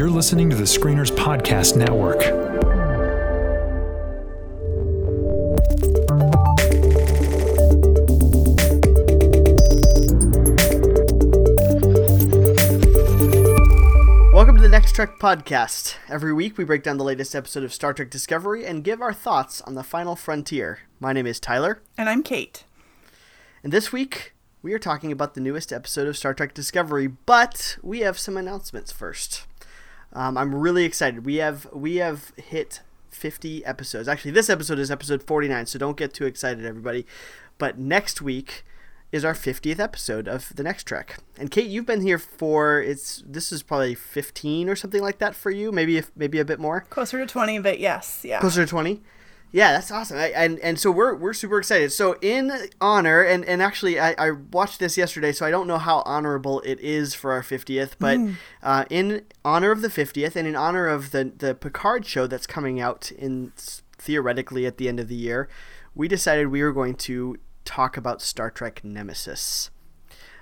You're listening to the Screeners Podcast Network. Welcome to the Next Trek podcast. Every week we break down the latest episode of Star Trek Discovery and give our thoughts on the final frontier. My name is Tyler, And I'm Kate. and this week we are talking about the newest episode of Star Trek Discovery, but we have some announcements first. Um, I'm really excited. We have we have hit 50 episodes. Actually, this episode is episode 49, so don't get too excited, everybody. But next week is our 50th episode of the Next Trek. And Kate, you've been here for it's this is probably 15 or something like that for you, maybe if, maybe a bit more. Closer to 20, but yes, yeah. Closer to 20. Yeah, that's awesome. I, and and so we're we're super excited. So in honor and and actually I, I watched this yesterday, so I don't know how honorable it is for our 50th, but uh, in honor of the 50th and in honor of the the Picard show that's coming out in theoretically at the end of the year, we decided we were going to talk about Star Trek Nemesis.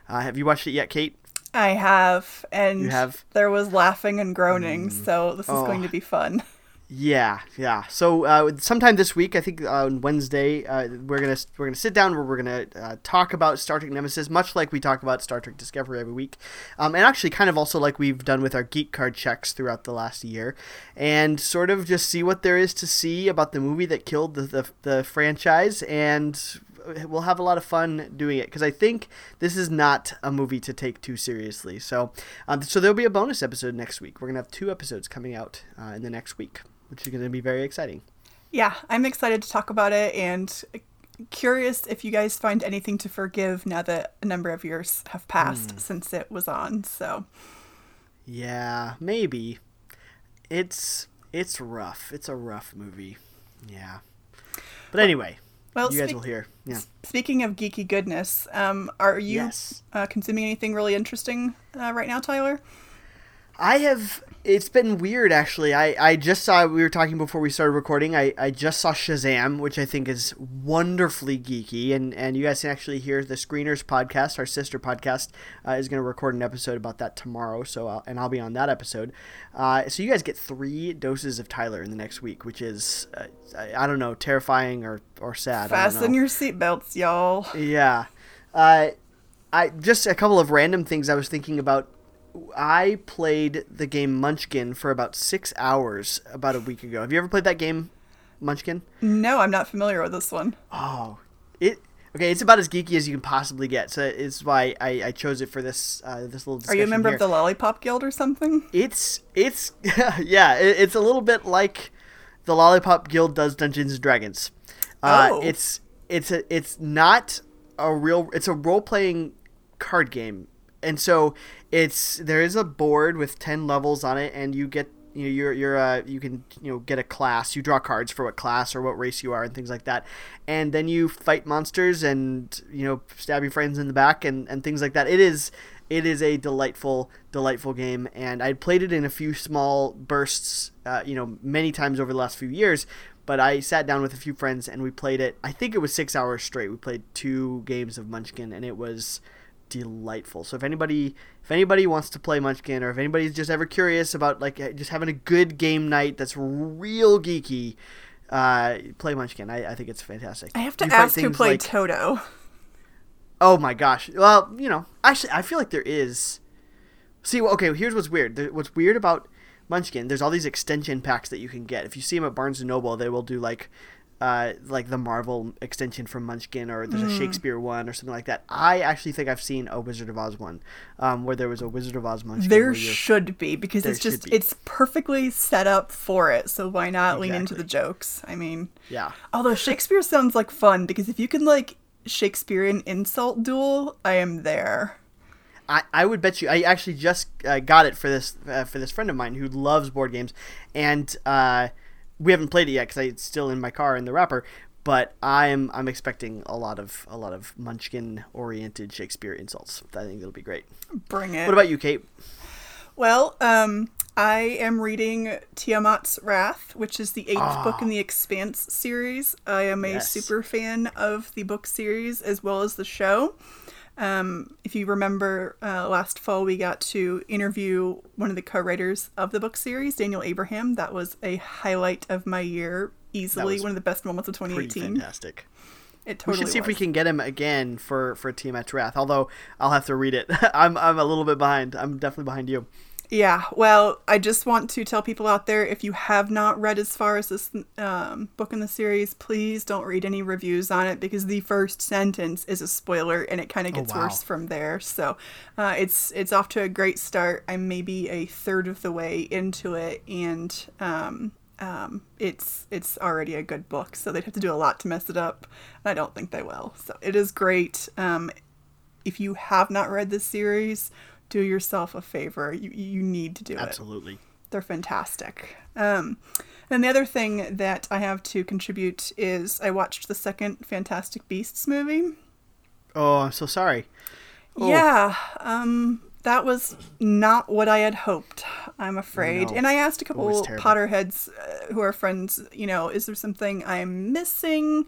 Uh, have you watched it yet, Kate? I have, and You have? Mm. there was laughing and groaning, so this is Oh. going to be fun. Yeah, yeah. So uh, sometime this week, I think uh, on Wednesday, uh, we're gonna we're gonna sit down where we're gonna uh, talk about Star Trek Nemesis, much like we talk about Star Trek Discovery every week, um, and actually kind of also like we've done with our geek card checks throughout the last year, and sort of just see what there is to see about the movie that killed the the, the franchise, and we'll have a lot of fun doing it because I think this is not a movie to take too seriously. So, um, so there'll be a bonus episode next week. We're gonna have two episodes coming out uh, in the next week, which is gonna be very exciting. Yeah, I'm excited to talk about it and curious if you guys find anything to forgive now that a number of years have passed Hmm. since it was on. So, Yeah, maybe. It's it's rough. It's a rough movie. Yeah. But anyway, well, you guys speak- will hear. Yeah. speaking of geeky goodness, um, are you Yes. uh, consuming anything really interesting uh, right now, Tyler? I have. It's been weird, actually. I, I just saw. We were talking before we started recording. I, I just saw Shazam, which I think is wonderfully geeky, and and you guys can actually hear the Screeners podcast, our sister podcast, uh, is going to record an episode about that tomorrow. So I'll, and I'll be on that episode. Uh, so you guys get three doses of Tyler in the next week, which is uh, I, I don't know, terrifying or or sad. Fasten your seatbelts, y'all. Yeah. Uh, I just a couple of random things I was thinking about. I played the game Munchkin for about six hours about a week ago. Have you ever played that game, Munchkin? No, I'm not familiar with this one. Oh, it okay. It's about as geeky as you can possibly get. So it's why I, I chose it for this uh, this little. Are you a member here. of the Lollipop Guild or something? It's it's yeah. It, it's a little bit like the Lollipop Guild does Dungeons and Dragons. Uh, Oh. It's it's a it's not a real. It's a role playing card game, and so it's there is a board with ten levels on it, and you get. You know, you're you're uh, you can you know get a class. You draw cards for what class or what race you are and things like that, and then you fight monsters and you know stab your friends in the back and, and things like that. It is it is a delightful delightful game and i'd played it in a few small bursts uh, you know many times over the last few years but i sat down with a few friends and we played it i think it was six hours straight we played two games of munchkin and it was delightful so if anybody if anybody wants to play munchkin or if anybody's just ever curious about like just having a good game night that's real geeky uh, play munchkin I, I think it's fantastic I have to You ask who played like- Toto. Oh my gosh. Well, you know, actually, I feel like there is. See, okay. Here's what's weird. What's weird about Munchkin? There's all these extension packs that you can get. If you see them at Barnes and Noble, they will do like, uh, like the Marvel extension from Munchkin, or there's a Shakespeare one, or something like that. I actually think I've seen a Wizard of Oz one, um, where there was a Wizard of Oz Munchkin. There should be because it's just be. it's perfectly set up for it. So why not lean into the jokes? I mean, yeah. although Shakespeare sounds like fun because if you can like Shakespearean insult duel, I am there. I, I would bet you I actually just uh, got it for this uh, for this friend of mine who loves board games, and uh, we haven't played it yet because it's still in my car in the wrapper. But I'm I'm expecting a lot of a lot of Munchkin oriented Shakespeare insults. I think it'll be great. Bring it. What about you, Kate? Well, um, I am reading Tiamat's Wrath, which is the eighth book in the Expanse series. I am a Yes. super fan of the book series as well as the show. Um, if you remember, uh, last fall we got to interview one of the co-writers of the book series, Daniel Abraham. That was a highlight of my year, easily one of the best moments of 2018. fantastic. It We should see if we can get him again for for Tiamat's Wrath. Although I'll have to read it. I'm I'm a little bit behind. I'm definitely behind you. Yeah, well, I just want to tell people out there if you have not read as far as this um, book in the series, please don't read any reviews on it because the first sentence is a spoiler and it kind of gets wow. worse from there. So uh, it's it's off to a great start. I'm maybe a third of the way into it, and um, um, it's it's already a good book. So they'd have to do a lot to mess it up. and I don't think they will. So it is great. Um, if you have not read this series, do yourself a favor. You you need to do it. Absolutely. They're fantastic. Um, and the other thing that I have to contribute is I watched the second Fantastic Beasts movie. Oh, I'm so sorry. Oh. Yeah, um, that was not what I had hoped. I'm afraid. no. And I asked a couple. Potterheads uh, who are friends, you know, is there something I'm missing?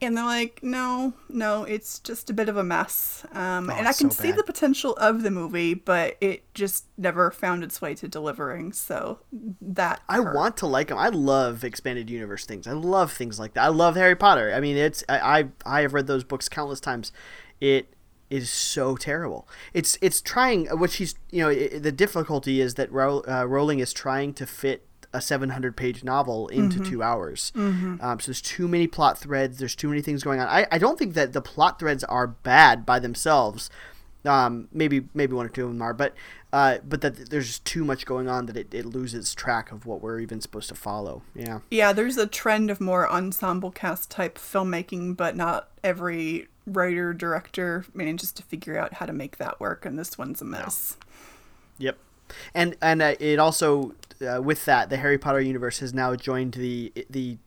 And they're like, no, no, it's just a bit of a mess. Um, Oh, and I can so see the potential of the movie, but it just never found its way to delivering. So that I hurt. want to like them. I love expanded universe things. I love things like that. I love Harry Potter. I mean, it's I I, I have read those books countless times. It is so terrible. It's it's trying what she's you know i the difficulty is that Row, uh, Rowling is trying to fit a 700 page novel into two hours. Um, so there's too many plot threads. There's too many things going on. I, I don't think that the plot threads are bad by themselves. Um, maybe maybe one or two of them are, but uh, but that there's just too much going on that it, it loses track of what we're even supposed to follow. Yeah. Yeah, there's a trend of more ensemble cast type filmmaking, but not every writer director manages to figure out how to make that work, and this one's a mess. Yep. And and uh, it also uh, with that the Harry Potter universe has now joined the the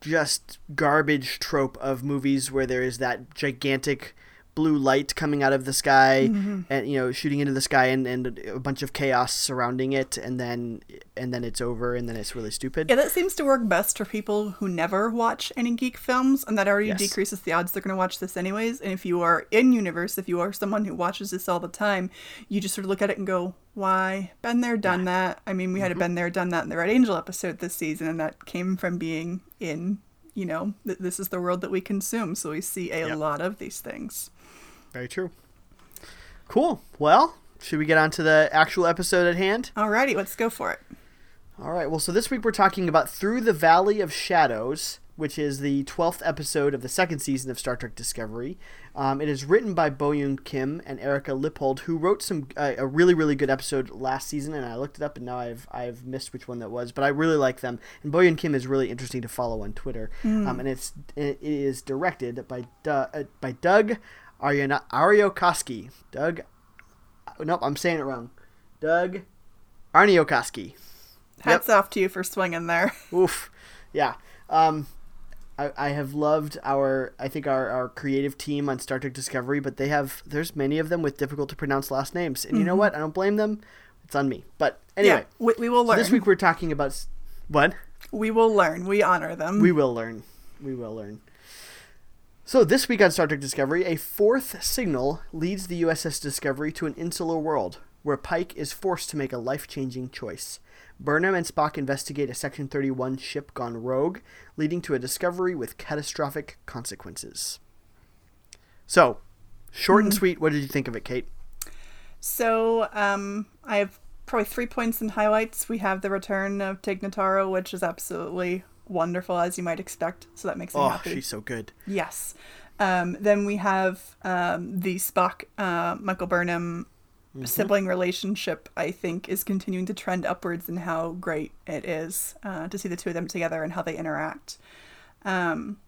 just garbage trope of movies where there is that gigantic blue light coming out of the sky mm-hmm. and you know shooting into the sky and, and a bunch of chaos surrounding it and then and then it's over and then it's really stupid. Yeah, that seems to work best for people who never watch any geek films, and that already Yes. decreases the odds they're going to watch this anyways. And if you are in universe, if you are someone who watches this all the time, you just sort of look at it and go, "Why? Been there, done that." I mean, we had a mm-hmm. been there, done that in the Red Angel episode this season, and that came from being in. You know, th- this is the world that we consume, so we see a Yep. lot of these things. Very true. Cool. Well, should we get on to the actual episode at hand? Alrighty, let's go for it. All right. Well, so this week we're talking about Through the Valley of Shadows, which is the 12th episode of the second season of Star Trek Discovery. Um, it is written by Bo Yoon Kim and Erika Lippoldt, who wrote some uh, a really really good episode last season, and I looked it up and now I've I've missed which one that was, but I really like them. And Bo Yoon Kim is really interesting to follow on Twitter, um, and it's it is directed by Du- uh, by Doug Aryana- Ariokoski. Doug, nope, I'm saying it wrong. Doug Aarniokoski. Hats off to you for swinging there. Oof. Yeah. Um, I, I have loved our I think our, our creative team on Star Trek Discovery, but they have there's many of them with difficult to pronounce last names, and you know what? I don't blame them. It's on me. But anyway, yeah, we, we will so learn. this week we're talking about what we will learn. We honor them. we will learn. We will learn. So this week on Star Trek Discovery, a fourth signal leads the USS Discovery to an insular world where Pike is forced to make a life-changing choice. Burnham and Spock investigate a Section 31 ship gone rogue, leading to a discovery with catastrophic consequences. So, short and sweet, what did you think of it, Kate? So, um, I have probably three points and highlights. We have the return of Tig Notaro, which is absolutely wonderful, as you might expect. So that makes me Oh, happy. she's so good. Yes. Um, then we have um, the Spock uh, Michael Burnham sibling relationship. I think is continuing to trend upwards in how great it is uh, to see the two of them together and how they interact. Um,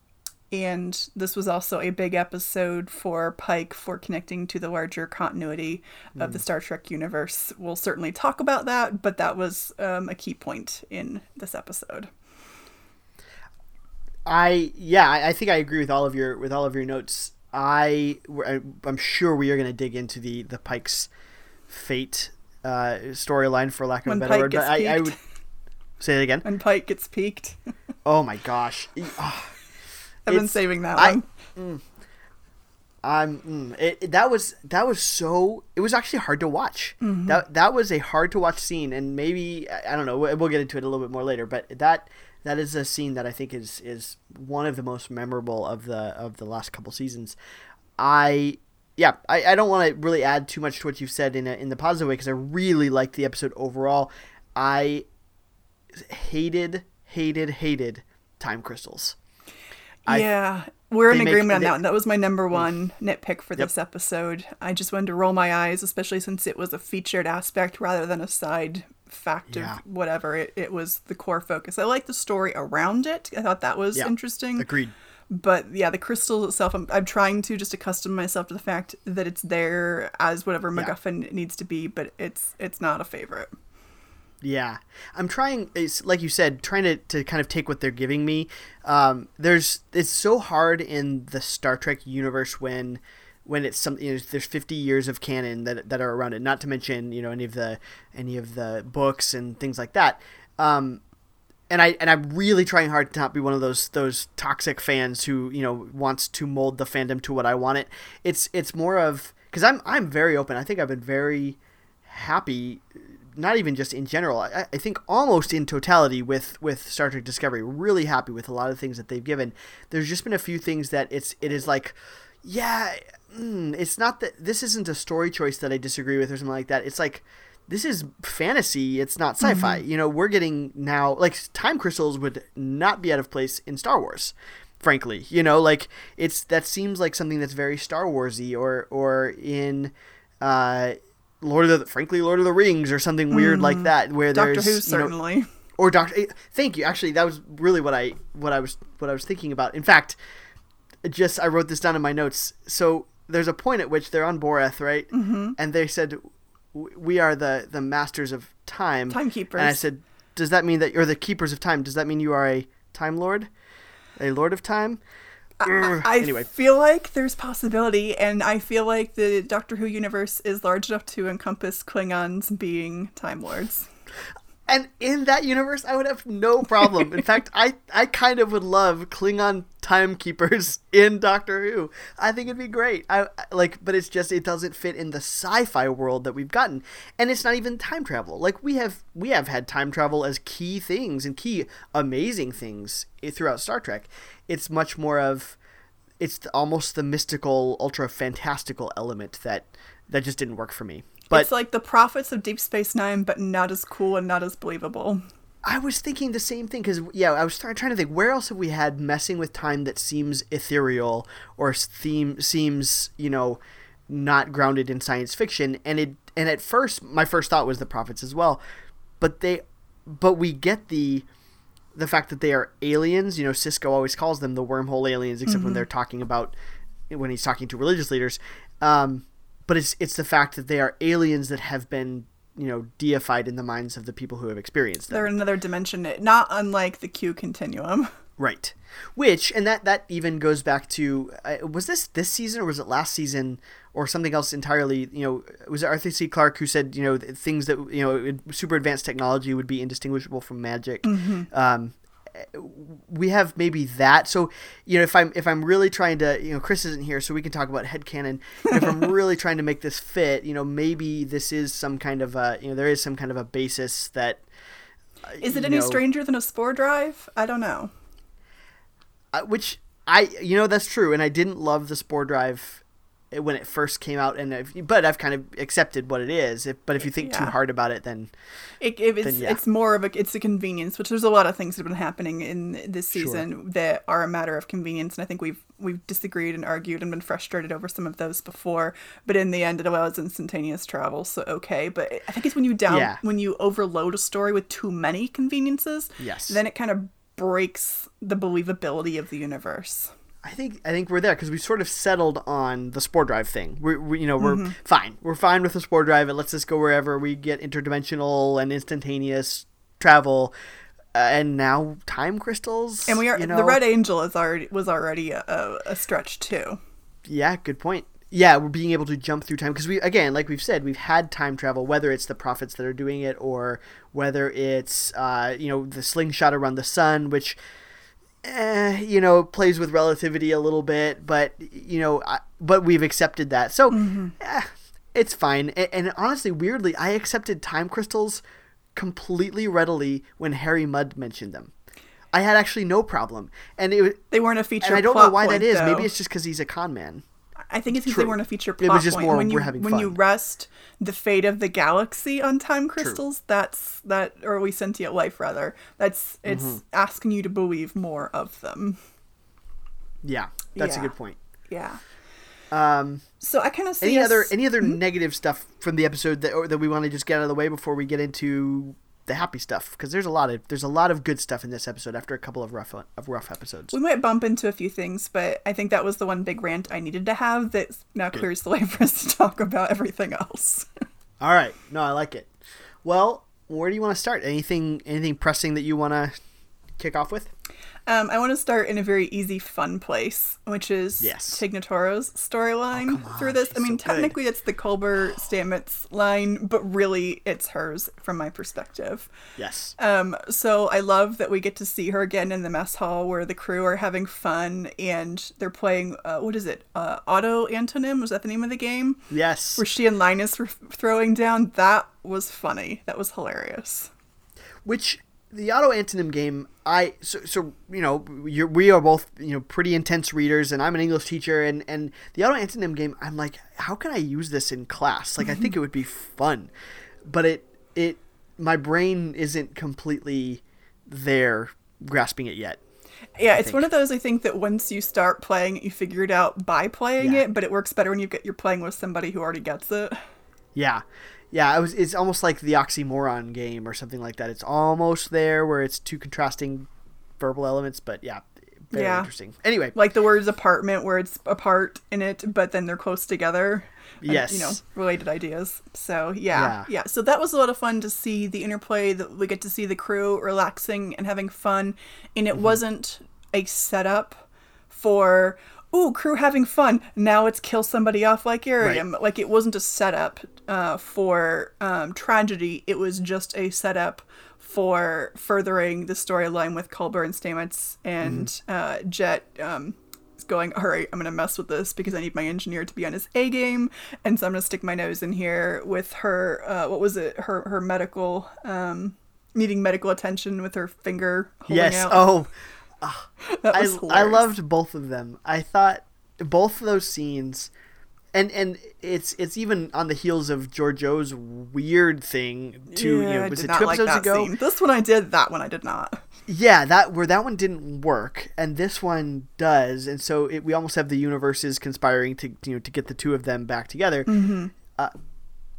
and this was also a big episode for Pike for connecting to the larger continuity of the Star Trek universe. We'll certainly talk about that, but that was um, a key point in this episode. I yeah, I I think I agree with all of your with all of your notes. I I- I'm sure we are going to dig into the the Pike's fate uh, storyline for lack of When a better Pike word. But I, I would say it again. When Pike gets peaked. Oh my gosh, I've been saving that I- one. I'm mm, it, it- that was that was so it was actually hard to watch. That that was a hard to watch scene, and maybe I I don't know. We'll get into it a little bit more later, but that that is a scene that I think is is one of the most memorable of the of the last couple seasons. I yeah, I, I don't want to really add too much to what you've said in a, in the positive way because I really liked the episode overall. I hated hated hated time crystals. I- yeah, we're in they make- agreement on they- that one. That was my number mm. one nitpick for this episode. I just wanted to roll my eyes, especially since it was a featured aspect rather than a side fact Yeah. of whatever. It, it was the core focus. I like the story around it. I thought that was Yeah. interesting. Agreed. But yeah, the crystal itself, I'm, I'm trying to just accustom myself to the fact that it's there as whatever Yeah. MacGuffin needs to be, but it's it's not a favorite. Yeah, I'm trying. It's like you said, trying to, to kind of take what they're giving me. Um, there's it's so hard in the Star Trek universe when when it's something you know, there's 50 years of canon that that are around it. Not to mention you know any of the any of the books and things like that. Um, and I and I'm really trying hard to not be one of those those toxic fans who you know wants to mold the fandom to what I want it. It's it's more of because I'm I'm very open. I think I've been very happy, not even just in general. I, I think almost in totality with with Star Trek Discovery. Really happy with a lot of things that they've given. There's just been a few things that it's it is like, yeah, mm, it's not that this isn't a story choice that I disagree with or something like that. It's like this is fantasy. It's not sci-fi. You know, we're getting now like time crystals would not be out of place in Star Wars. Frankly, you know, like it's that seems like something that's very Star Warsy or or in uh, Lord of the frankly Lord of the Rings or something weird like that where Doctor there's Who you know, certainly. or Doctor. eh, Thank you. Actually, that was really what I what I was what I was thinking about. In fact, just I wrote this down in my notes. So there's a point at which they're on Boreth, right? Mm-hmm. And they said, "We are the the masters of time." Timekeepers. And I said, "Does that mean that you're the keepers of time? Does that mean you are a time lord, a lord of time?" Ugh. I anyway, feel like there's possibility, and I feel like the Doctor Who universe is large enough to encompass Klingons being Time Lords. And in that universe, I would have no problem. In fact, I, I kind of would love Klingon timekeepers in Doctor Who. I think it'd be great. I like, but it's just it doesn't fit in the sci-fi world that we've gotten, and it's not even time travel. Like we have we have had time travel as key things and key amazing things throughout Star Trek. It's much more of it's almost the mystical, ultra fantastical element that that just didn't work for me. But it's like the prophets of Deep Space Nine, but not as cool and not as believable. I was thinking the same thing because yeah, I was try- trying to think where else have we had messing with time that seems ethereal or theme seems you know not grounded in science fiction, and it and at first my first thought was the prophets as well, but they but we get the the fact that they are aliens. You know, Sisko always calls them the wormhole aliens, except when they're talking about when he's talking to religious leaders. Um, but it's it's the fact that they are aliens that have been you know deified in the minds of the people who have experienced them. They're in another dimension, not unlike the Q continuum. Right. Which and that that even goes back to uh, was this this season or was it last season or something else entirely? You know, was it Arthur C. Clarke who said you know things that you know super advanced technology would be indistinguishable from magic. Um, we have maybe that. So you know, if I'm if I'm really trying to, you know, Chris isn't here, so we can talk about headcanon. If I'm really trying to make this fit, you know, maybe this is some kind of a you know there is some kind of a basis that. uh, Is it any know, stranger than a spore drive? I don't know. uh, which I you know that's true, and I didn't love the Spore Drive when it first came out, and I've, but I've kind of accepted what it is. If, but if you think too hard about it, then It, it, it's yeah. it's more of a it's a convenience, which there's a lot of things that have been happening in this Sure. season that are a matter of convenience, and I think we've we've disagreed and argued and been frustrated over some of those before. But in the end, it allows instantaneous travel, so okay. But I think it's when you down Yeah. when you overload a story with too many conveniences, Yes. then it kind of breaks the believability of the universe. I think I think we're there because we sort of settled on the Spore Drive thing. We're we, you know we're fine. We're fine with the Spore Drive. It lets us go wherever we get interdimensional and instantaneous travel. Uh, and now time crystals. And we are you know, the Red Angel is already was already a, a, a stretch too. Yeah, good point. Yeah, we're being able to jump through time because we again, like we've said, we've had time travel. Whether it's the prophets that are doing it, or whether it's uh, you know the slingshot around the sun, which eh, you know, plays with relativity a little bit, but you know, I, but we've accepted that, so eh, it's fine. And, and honestly, weirdly, I accepted time crystals completely readily when Harry Mudd mentioned them. I had actually no problem, and it They weren't a feature. and I don't know why point, that is. though. Maybe it's just because he's a con man. I think it's because they weren't a feature It plot was just point. more when you we're having when you rest the fate of the galaxy on time crystals, that's that or at sentient life rather. That's it's Mm-hmm. asking you to believe more of them. Yeah, that's Yeah. a good point. Yeah. Um, So I kind of see any us- other any other negative stuff from the episode that or that we want to just get out of the way before we get into the happy stuff? Because there's a lot of there's a lot of good stuff in this episode after a couple of rough of rough episodes. We might bump into a few things, but I think that was the one big rant I needed to have that now clears the way for us to talk about everything else. All right, no, I like it. Well, where do you want to start? Anything anything pressing that you want to kick off with? Um, I want to start in a very easy, fun place, which is Yes. Tig Notaro's storyline come through this. she's I mean, so good. technically it's the Culber Stamets line, but really it's hers from my perspective. Yes. Um, so I love that we get to see her again in the mess hall where the crew are having fun and they're playing, uh, what is it? Uh, Auto Antonym? Was that the name of the game? Yes. Where she and Linus were throwing down. That was funny. That was hilarious. Which the auto antonym game, I so so you know you're, we are both you know pretty intense readers, and I'm an English teacher, and and the auto antonym game, I'm like, how can I use this in class? Like, I think it would be fun, but it it my brain isn't completely there grasping it yet. Yeah, it's think. one of those I think that once you start playing it, you figure it out by playing Yeah. it, but it works better when you get you're playing with somebody who already gets it. Yeah. Yeah, it was it's almost like the oxymoron game or something like that. It's almost there where it's two contrasting verbal elements, but yeah, very Yeah. interesting. Anyway, Like the words apartment where it's apart in it, but then they're close together. and, Yes. you know, related ideas. So yeah, Yeah. yeah, So that was a lot of fun to see the interplay that we get to see the crew relaxing and having fun, and Mm-hmm. it wasn't a setup for ooh crew having fun. Now it's kill somebody off like Airiam. Like it wasn't a setup uh, for um, tragedy. It was just a setup for furthering the storyline with Culber and Stamets and Mm-hmm. uh, Jet. Um, going all right i'm gonna mess with this because i need my engineer to be on his a game and so i'm gonna stick my nose in here with her uh, what was it her her medical um needing medical attention with her finger holding yes. out. Oh, that I, I loved both of them. I thought both of those scenes, and and it's it's even on the heels of Georgiou's weird thing. To yeah, you know, was it two like episodes that ago? scene. This one I did. That one I did not. Yeah, that where that one didn't work, and this one does, and so it, we almost have the universes conspiring to you know to get the two of them back together. Mm-hmm. Uh,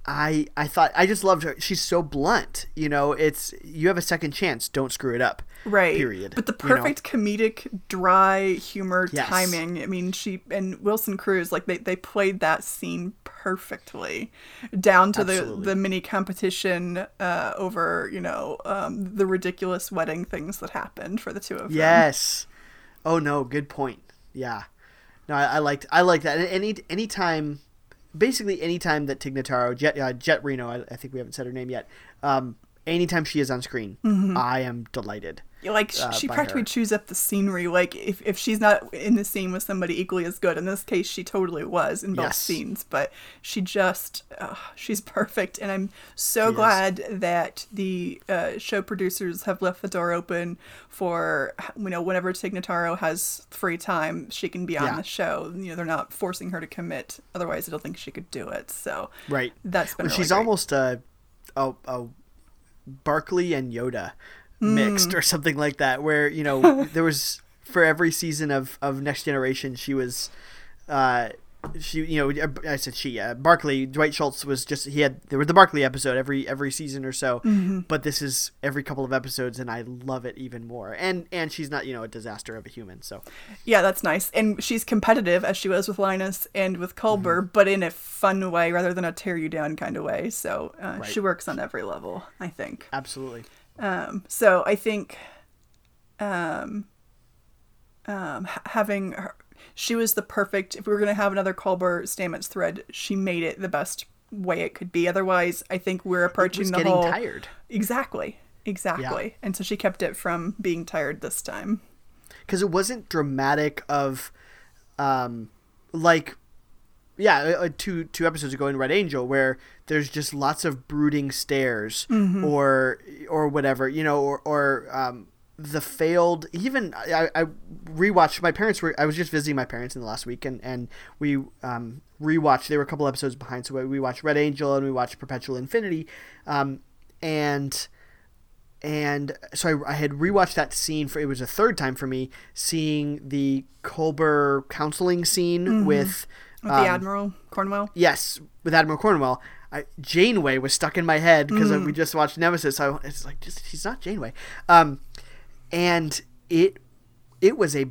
I I thought I just loved her. She's so blunt. You know, it's you have a second chance. Don't screw it up. Right. Period. But the you know? perfect comedic, dry humor Yes. timing. I mean, she and Wilson Cruz like they, they played that scene perfectly, down to the Absolutely. the mini competition uh, over you know um, the ridiculous wedding things that happened for the two of them. Yes. Oh no, good point. Yeah. No, I, I liked I like that. And any anytime, basically anytime that Tig Notaro Jet uh, Jet Reno, I, I think we haven't said her name yet. Um, anytime she is on screen, Mm-hmm. I am delighted. Like sh uh, she practically her. chews up the scenery. Like if, if she's not in the scene with somebody equally as good, in this case she totally was in both Yes. scenes. But she just uh, she's perfect, and I'm so She is. glad that the uh, show producers have left the door open for you know whenever Tig Notaro has free time, she can be on Yeah. the show. You know they're not forcing her to commit. Otherwise, I don't think she could do it. So Right. that's been Well, really she's great. almost a, a a Barclay and Yoda mixed Hmm. or something like that. Where you know there was for every season of of Next Generation, she was. Uh, she, you know, I said she. Uh, Barclay, Dwight Schultz was just he had there was the Barclay episode every every season or so, Mm-hmm. but this is every couple of episodes, and I love it even more. And and she's not you know a disaster of a human, so Yeah, that's nice. And she's competitive as she was with Linus and with Culber, Mm-hmm. but in a fun way rather than a tear you down kind of way. So uh, Right. she works on every level, I think. absolutely. Um, so I think um, um, having her, she was the perfect, if we were going to have another Culber Stamets thread, she made it the best way it could be. Otherwise, I think we're approaching the getting whole. tired. Exactly. Exactly. And so she kept it from being tired this time. because it wasn't dramatic of um like yeah uh, uh, two two episodes ago in red angel where there's just lots of brooding stares or or whatever you know or or um the failed even I, I rewatched my parents were i was just visiting my parents in the last week and and we um rewatched they were a couple episodes behind so we watched red angel and we watched perpetual infinity um and and so I, I had rewatched that scene for it was a third time for me seeing the Culber counseling scene with With um, the Admiral Cornwell. yes with Admiral Cornwell. I, Janeway was stuck in my head because Mm. we just watched Nemesis. So it's like just he's not Janeway, um, and it it was a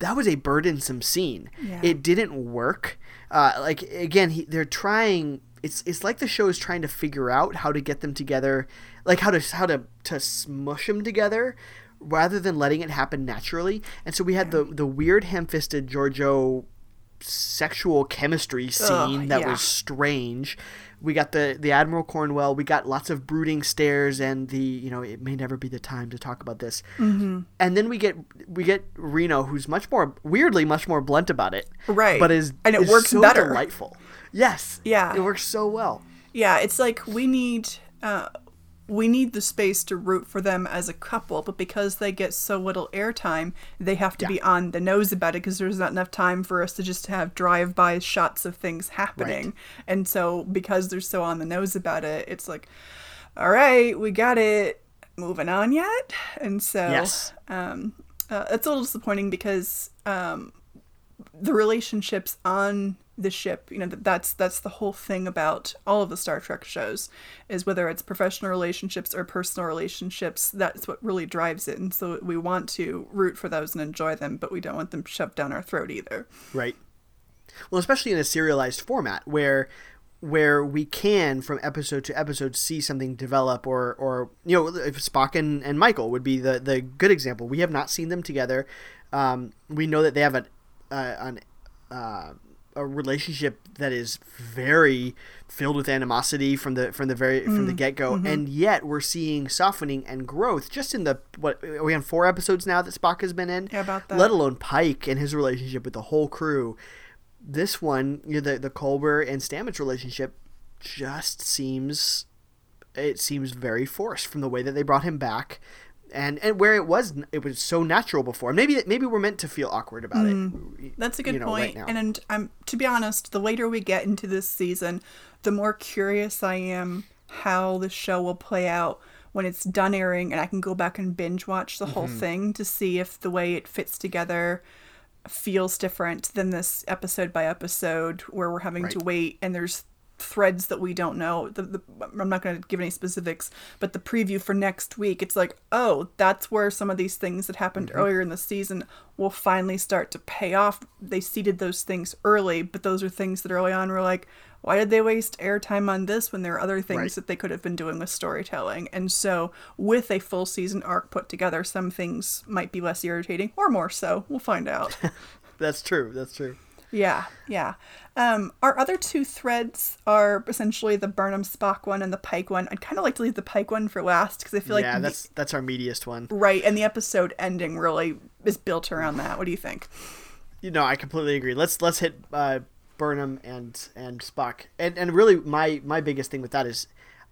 that was a burdensome scene. Yeah. It didn't work. Uh, like again, he, they're trying. It's it's like the show is trying to figure out how to get them together, like how to how to to smush them together, rather than letting it happen naturally. And so we had the the weird ham-fisted Georgiou sexual chemistry scene that yeah. was strange. We got the the Admiral Cornwell. We got lots of brooding stares and the you know it may never be the time to talk about this. Mm-hmm. And then we get we get Reno, who's much more weirdly much more blunt about it, Right. But is And it is works so better. Delightful. Yes. Yeah. It works so well. Yeah, it's like we need uh, we need the space to root for them as a couple, but because they get so little airtime, they have to be on the nose about it because there's not enough time for us to just have drive-by shots of things happening. And so because they're so on the nose about it, it's like, all right, we got it. Moving on yet? And so Yes. um, uh, it's a little disappointing because um, the relationships on the ship you know that's that's the whole thing about all of the star trek shows is whether it's professional relationships or personal relationships that's what really drives it and so we want to root for those and enjoy them but we don't want them shoved down our throat either Right. Well, especially in a serialized format where where we can from episode to episode see something develop or or you know if Spock and, and Michael would be the the good example. We have not seen them together. Um, we know that they have a uh, an uh, a relationship that is very filled with animosity from the from the very from the mm, get go, mm-hmm. and yet we're seeing softening and growth just in the what are we on four episodes now that Spock has been in. Yeah, about that. Let alone Pike and his relationship with the whole crew. This one, you know, the the Culber and Stamets relationship just seems it seems very forced from the way that they brought him back. And, and where it was it was so natural before maybe maybe we're meant to feel awkward about it That's a good you know, point. right and, and I'm to be honest, the later we get into this season, the more curious I am how the show will play out when it's done airing and I can go back and binge watch the Mm-hmm. whole thing to see if the way it fits together feels different than this episode by episode where we're having to wait and there's threads that we don't know. The, the, I'm not going to give any specifics, but the preview for next week, it's like, oh, that's where some of these things that happened Mm-hmm. earlier in the season will finally start to pay off. They seeded those things early, but those are things that early on were like, why did they waste airtime on this when there are other things Right. that they could have been doing with storytelling? And so, with a full season arc put together, some things might be less irritating or more so. We'll find out. that's true that's true Yeah, yeah. Um, our other two threads are essentially the Burnham Spock one and the Pike one. I'd kind of like to leave the Pike one for last because I feel like yeah the- that's that's our meatiest one right, and the episode ending really is built around that. What do you think? you know i completely agree let's let's hit uh burnham and and spock and and really my my biggest thing with that is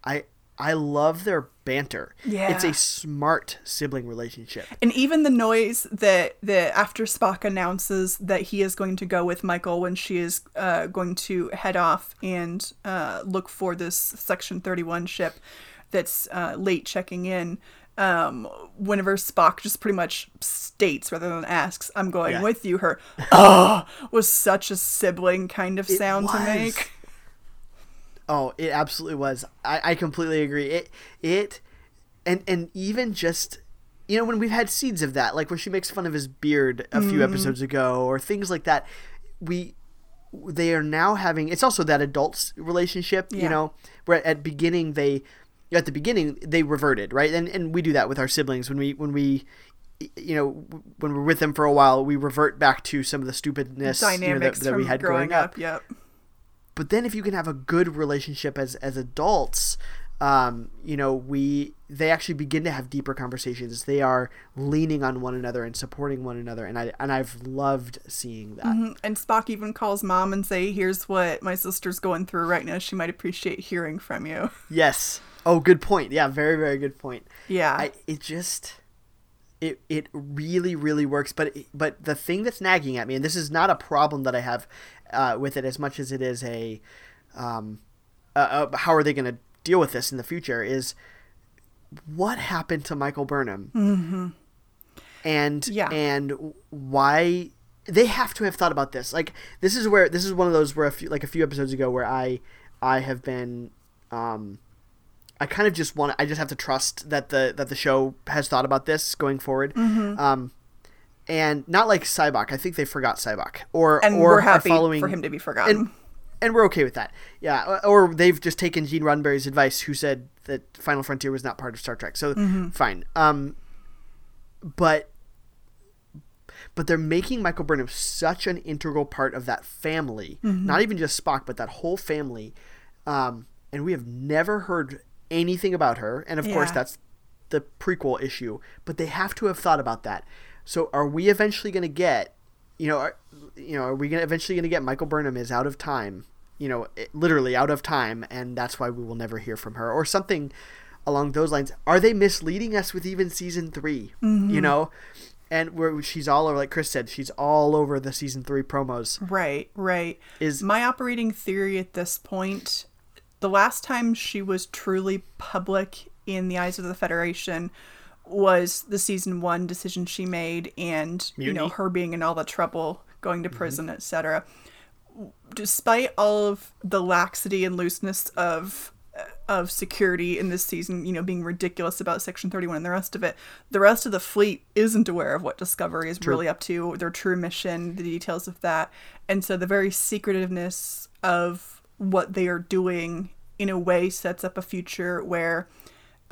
i i love their banter Yeah. it's a smart sibling relationship And even the noise that that after Spock announces that he is going to go with Michael when she is uh, going to head off and uh, look for this Section Thirty One ship that's uh, late checking in. Um, whenever Spock just pretty much states rather than asks, "I'm going Yeah. with you," her "oh" was such a sibling kind of It sound to make. Oh, it absolutely was. I, I completely agree. It it and and even just you know when we've had seeds of that, like when she makes fun of his beard a few Mm-hmm. episodes ago, or things like that. We they are now having. It's also that adults relationship. Yeah. You know, where at beginning they at the beginning they reverted right, and and we do that with our siblings when we when we. You know, when we're with them for a while, we revert back to some of the stupidness you know, that, Dynamics that we had growing growing up. Yep. But then if you can have a good relationship as as adults um, you know, we they actually begin to have deeper conversations. They are leaning on one another and supporting one another, and I and I've loved seeing that. Mhm. And Spock even calls mom and say, "Here's what my sister's going through right now. She might appreciate hearing from you." Yes. Oh, good point. Yeah, very very good point. Yeah. I it just it it really really works but but the thing that's nagging at me and this is not a problem that I have uh, with it as much as it is a um uh, uh, how are they going to deal with this in the future is what happened to Michael Burnham mm-hmm. and Yeah. and why they have to have thought about this like this is where this is one of those where a few like a few episodes ago where I I have been um I kind of just want I just have to trust that the that the show has thought about this going forward. Mm-hmm. Um, and not like Sybok. I think they forgot Sybok, or and or we're happy following for him to be forgotten. and and we're okay with that. Yeah, or- they've just taken Gene Roddenberry's advice, who said that Final Frontier was not part of Star Trek. So Mm-hmm. fine. Um, but but they're making Michael Burnham such an integral part of that family, Mm-hmm. not even just Spock, but that whole family. Um, and we have never heard anything about her. And of course, that's the prequel issue. But they have to have thought about that. So, are we eventually going to get, you know, are, you know, are we gonna eventually going to get Michael Burnham is out of time, you know, it- literally out of time, and that's why we will never hear from her, or something along those lines. Are they misleading us with even season 3 You mm-hmm. know, and where she's all over, like Chris said, she's all over the season three promos. Right, right. Is- my operating theory at this point the last time she was truly public in the eyes of the Federation was the season one decision she made and you know her being in all the trouble going to mm-hmm. prison etc despite all of the laxity and looseness of of security in this season, you know, being ridiculous about Section 31 and the rest of it, the rest of the fleet isn't aware of what Discovery is really up to, their true mission, the details of that. And so the very secretiveness of what they are doing in a way sets up a future where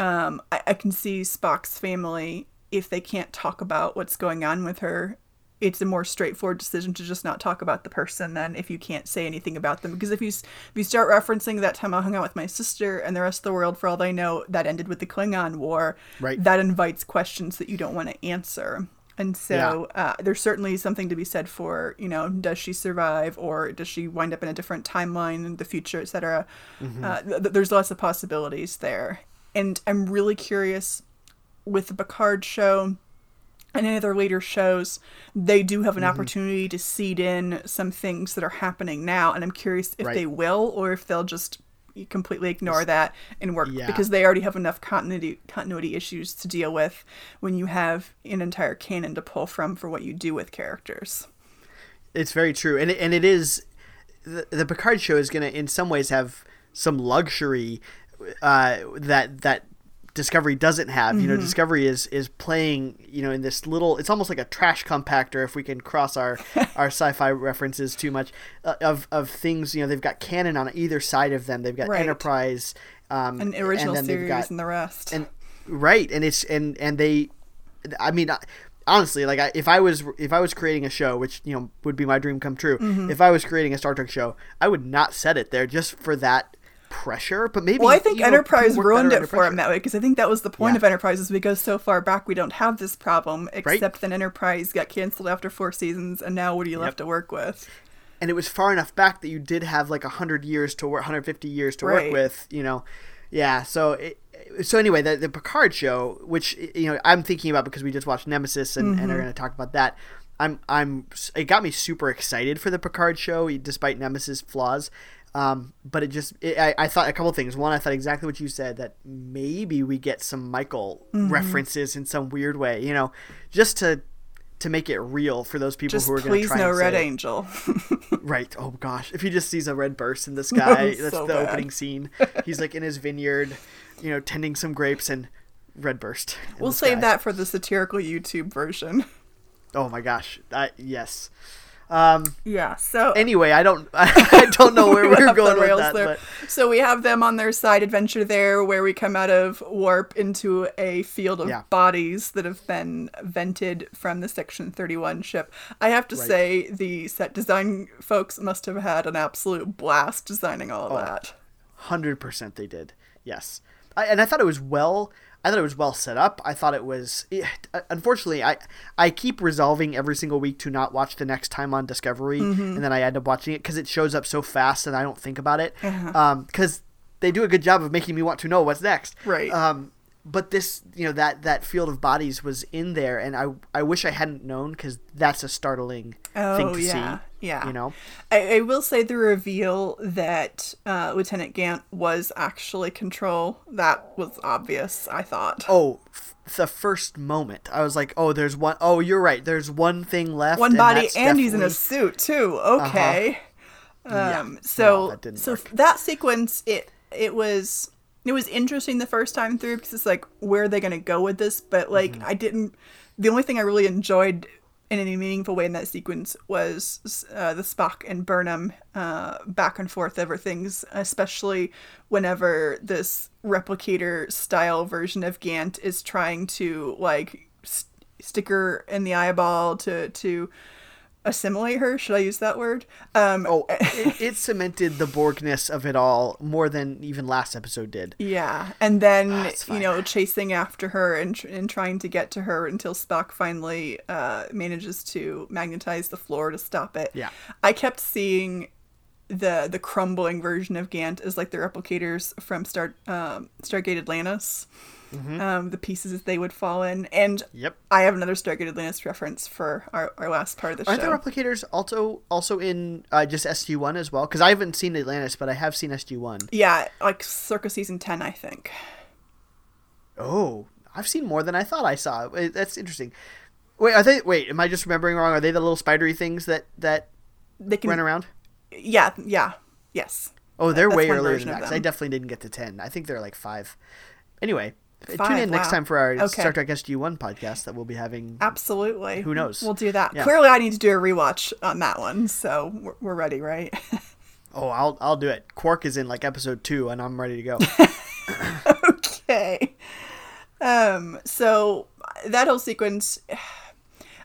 um, I, I can see Spock's family, if they can't talk about what's going on with her, it's a more straightforward decision to just not talk about the person than if you can't say anything about them. Because if you if you start referencing that time I hung out with my sister and the rest of the world, for all they know, that ended with the Klingon War, Right. that invites questions that you don't want to answer. And so uh, there's certainly something to be said for, you know, does she survive or does she wind up in a different timeline in the future, etc. Uh, th- th- there's lots of possibilities there. And I'm really curious with the Picard show and any other later shows, they do have an Mm-hmm. opportunity to seed in some things that are happening now. And I'm curious if Right. they will or if they'll just completely ignore that and work Yeah. because they already have enough continuity continuity issues to deal with when you have an entire canon to pull from for what you do with characters. It's very true, and it, and it is the, the Picard show is going to in some ways have some luxury uh, that that Discovery doesn't have. You know, Mm-hmm. Discovery is is playing you know in this little. It's almost like a trash compactor if we can cross our our sci-fi references too much uh, of of things. You know, they've got canon on either side of them. They've got Right. Enterprise. Um, An original and then series got- and the rest. and right and it's and and they i mean I- honestly like I, if i was if i was creating a show which you know would be my dream come true Mm-hmm. if i was creating a star trek show i would not set it there just for that pressure but maybe well, I think you know, Enterprise ruined it for him that way because I think that was the point Yeah. of Enterprise is we go so far back we don't have this problem except that Enterprise got canceled after four seasons and now what are you left to work with? and it was far enough back that you did have like 100 years to work 150 years to Right. work with you know? Yeah so it, so anyway the, the picard show which you know i'm thinking about because we just watched nemesis and, and are going to talk about that. I'm i'm it got me super excited for the picard show despite nemesis flaws um, but it just it, I, I thought a couple things one i thought exactly what you said that maybe we get some michael references in some weird way you know just to to make it real for those people Just who are going to try. please no Red Angel. Right. Oh gosh. If he just sees a red burst in the sky, that's So the bad. opening scene. He's like in his vineyard, you know, tending some grapes and red burst. we'll save sky. that for the satirical YouTube version. Oh my gosh. I, yes. Um. Yeah. So Anyway, I don't. I don't know where we we are went the going with that, there. but So we have them on their side adventure there, where we come out of warp into a field of Yeah. bodies that have been vented from the Section Thirty One ship. I have to Right. say, the set design folks must have had an absolute blast designing all Oh, of that. hundred percent they did. Yes. I, and I thought it was well. I thought it was well set up. I thought it was. It, unfortunately, I I keep resolving every single week to not watch the next time on Discovery, Mm-hmm. and then I end up watching it because it shows up so fast and I don't think about it. Uh-huh. Because they do a good job of making me want to know what's next. Right. Um, but this, you know, that that field of bodies was in there, and I I wish I hadn't known because that's a startling thing Oh to yeah, see. yeah. You know. I, I will say the reveal that uh, Lieutenant Gant was actually Control. That was obvious. I thought Oh, f- the first moment, I was like, "Oh, there's one oh you're right. There's one thing left. one and body, and he's in a Uh-huh. suit too. Okay. Yeah. Um. No, So that didn't so work. that sequence it it was it was interesting the first time through because it's like where are they gonna go with this? But like Mm-hmm. I didn't. The only thing I really enjoyed in any meaningful way in that sequence was uh, the Spock and Burnham uh, back and forth over things, especially whenever this replicator style version of Gant is trying to like st- stick her in the eyeball to to assimilate her. Should I use that word? Um, Oh, it, it cemented the Borgness of it all more than even last episode did. Yeah, and then it's you know chasing after her and tr- and trying to get to her until Spock finally uh, manages to magnetize the floor to stop it. Yeah. I kept seeing the the crumbling version of Gant as like the replicators from Star um, Stargate Atlantis. Um, the pieces that they would fall in, and Mm-hmm. Yep. I have another Stargate Atlantis reference for our, our last part of the show. Aren't the replicators also also in uh, just SG One as well? Because I haven't seen Atlantis, but I have seen SG One. yeah, like circa season ten, I think. Oh, I've seen more than I thought I saw. That's interesting. Wait, are they? Wait, am I just remembering wrong? Are they the little spidery things that that They can run around? Yeah, yeah, yes. Oh, they're That's way earlier than that. I definitely didn't get to ten. I think they're like five. Anyway, tune Five, in next time for our Okay. Star Trek SG One podcast that we'll be having. Absolutely. Who knows? We'll do that. Yeah. Clearly, I need to do a rewatch on that one, so we're, we're ready, right? Oh, I'll I'll do it. Quark is in like episode two, and I'm ready to go. okay. Um. So that whole sequence,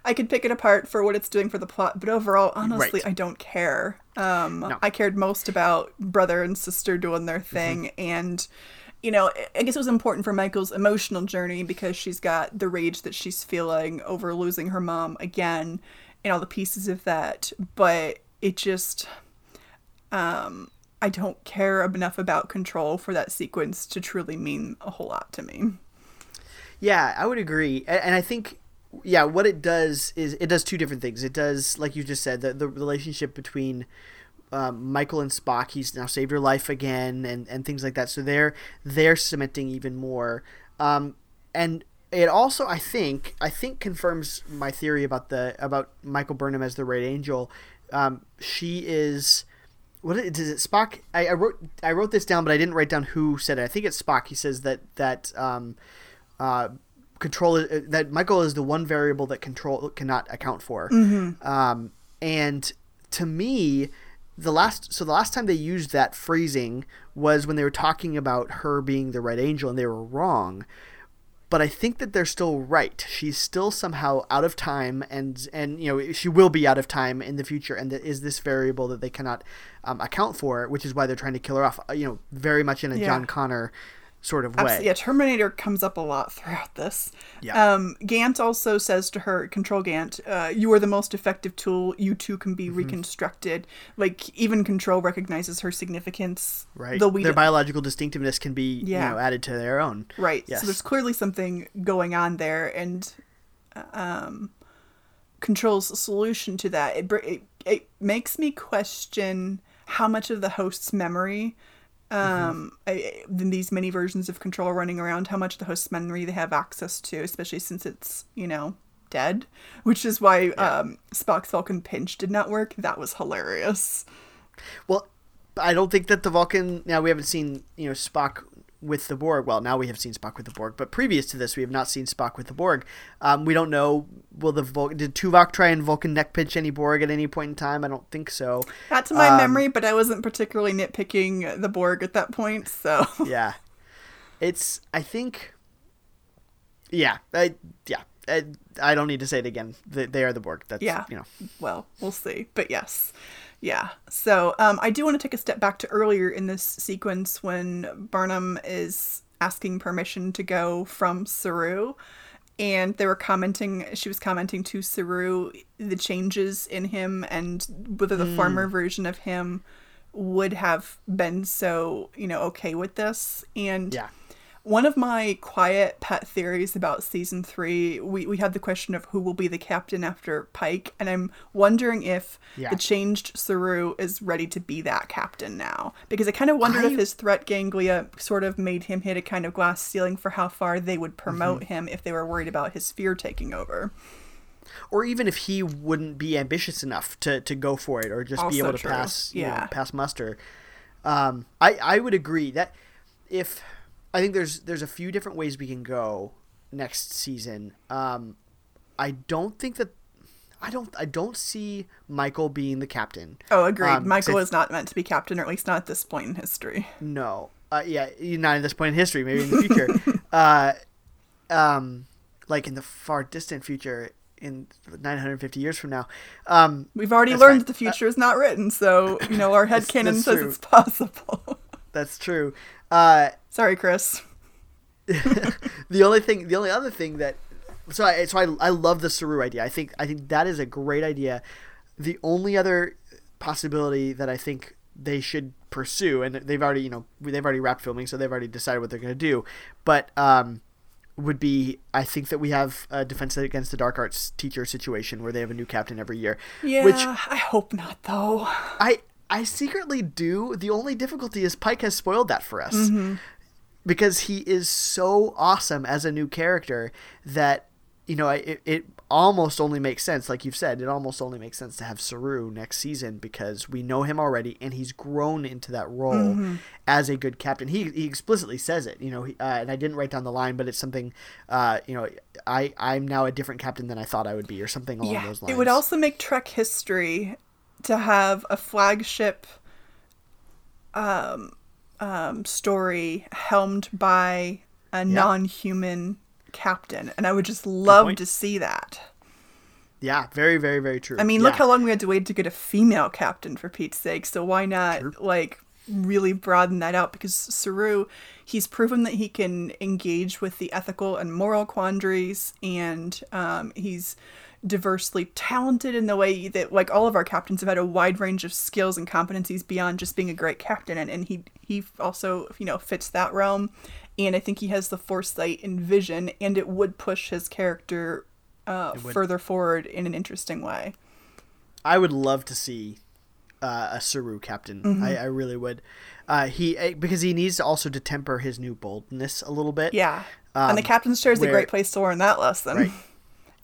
I could pick it apart for what it's doing for the plot, but overall, honestly, Right. I don't care. Um. No. I cared most about brother and sister doing their thing, Mm-hmm. and. You know, I guess it was important for Michael's emotional journey because she's got the rage that she's feeling over losing her mom again and all the pieces of that. But it just, um, I don't care enough about control for that sequence to truly mean a whole lot to me. Yeah, I would agree, and I think yeah, what it does is it does two different things. It does, like you just said, the the relationship between um, Michael and Spock. He's now saved her life again, and and things like that. So they're they're cementing even more, um, and it also I think I think confirms my theory about the about Michael Burnham as the Red Angel. Um, she is. What is is it? Spock. I, I wrote I wrote this down, but I didn't write down who said it. I think it's Spock. He says that that um, uh, control is, that Michael is the one variable that control cannot account for. Um, and to me, the last so the last time they used that phrasing was when they were talking about her being the Red Angel, and they were wrong. But I think that they're still right. She's still somehow out of time, and and you know she will be out of time in the future, and that is this variable that they cannot um, account for, which is why they're trying to kill her off. uh, You know, very much in a Yeah. John Connor sort of way. Yeah, Terminator comes up a lot throughout this. Yeah. Um, Gant also says to her, Control Gant, uh, you are the most effective tool. You too can Mm-hmm. be reconstructed. Like, even Control recognizes her significance. Right. Though we Their d- biological distinctiveness can be Yeah. you know added to their own. Right. Yes. So there's clearly something going on there, and um, Control's solution to that it, it it makes me question how much of the host's memory. Um, I, in these many versions of Control running around, how much the host's memory they have access to, especially since it's you know dead, which is why um, Spock's Vulcan pinch did not work. That was hilarious. Well, I don't think that the Vulcan. Now we haven't seen you know Spock with the Borg. Well, now we have seen Spock with the Borg, but previous to this, we have not seen Spock with the Borg. Um, we don't know. Will the Vul- did Tuvok try and Vulcan neck pinch any Borg at any point in time? I don't think so. Not to my Um, memory, but I wasn't particularly nitpicking the Borg at that point, so. yeah, it's. I think. Yeah, I, yeah. I, I don't need to say it again. They, they are the Borg. That's Yeah. you know. well, we'll see. But yes. Yeah. So um, I do want to take a step back to earlier in this sequence when Burnham is asking permission to go from Saru. And they were commenting, she was commenting to Saru the changes in him and whether the Hmm. former version of him would have been so, you know, okay with this. And Yeah. One of my quiet pet theories about season three, we, we had the question of who will be the captain after Pike, and I'm wondering if Yeah. the changed Saru is ready to be that captain now. Because I kind of wondered I- if his threat ganglia sort of made him hit a kind of glass ceiling for how far they would promote Mm-hmm. him if they were worried about his fear taking over. or even if he wouldn't be ambitious enough to, to go for it or just be able to true. pass you know, Yeah. pass muster um, I, I would agree that if I think there's there's a few different ways we can go next season um, I don't think that I don't I don't see Michael being the captain Oh, agreed. Um, Michael is not meant to be captain, or at least not at this point in history. No. Uh, yeah, not at this point in history. Maybe in the future. uh, um, like in the far distant future, in 950 years from now. Um, We've already learned that the future is not written, so, you know, our headcanon that's says true. it's possible. that's true. Uh, Sorry, Chris. the only thing, the only other thing that, so I, so I, I love the Saru idea. I think, I think that is a great idea. The only other possibility that I think they should pursue, and they've already, you know, they've already wrapped filming, so they've already decided what they're going to do, but um, would be I think that we have a defense against the dark arts teacher situation where they have a new captain every year. Yeah, Which I hope not, though. I I secretly do. The only difficulty is Pike has spoiled that for us. Because he is so awesome as a new character that you know, I- it, it almost only makes sense, like you've said, it almost only makes sense to have Saru next season because we know him already and he's grown into that role as a good captain. He, he explicitly says it, you know, he, uh, and I didn't write down the line, but it's something, uh, you know, I, I'm now a different captain than I thought I would be, or something along Yeah, those lines. it would also make Trek history to have a flagship um, um, story helmed by a non-human captain, and I would just love to see that. Yeah, very, very, very true. I mean, look Yeah. how long we had to wait to get a female captain for Pete's sake. So why not like really broaden that out? Because Saru, he's proven that he can engage with the ethical and moral quandaries, and um, he's diversely talented in the way that like all of our captains have had a wide range of skills and competencies beyond just being a great captain and, and he he also you know fits that realm and i think he has the foresight and vision and it would push his character uh, further forward in an interesting way I would love to see uh, a Saru captain. Mm-hmm. I, I really would. Uh, he eh, because he needs also to temper his new boldness a little bit. Yeah. and the Um, captain's chair is a great place to learn that lesson. Right.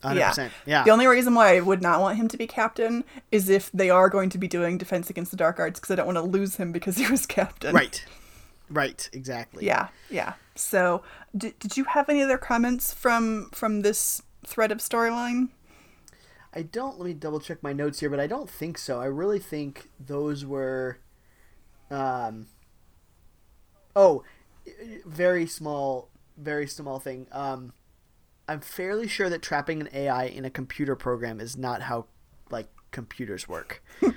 100%. Yeah. The only reason why I would not want him to be captain is if they are going to be doing Defense Against the Dark Arts because I don't want to lose him because he was captain. right. Right. Exactly. Yeah. Yeah. So, did, did you have any other comments from from this thread of storyline? I don't. Let me double check my notes here, but I don't think so. I really think those were. Um. Oh, very small, very small thing. Um, I'm fairly sure that trapping an AI in a computer program is not how, like, computers work.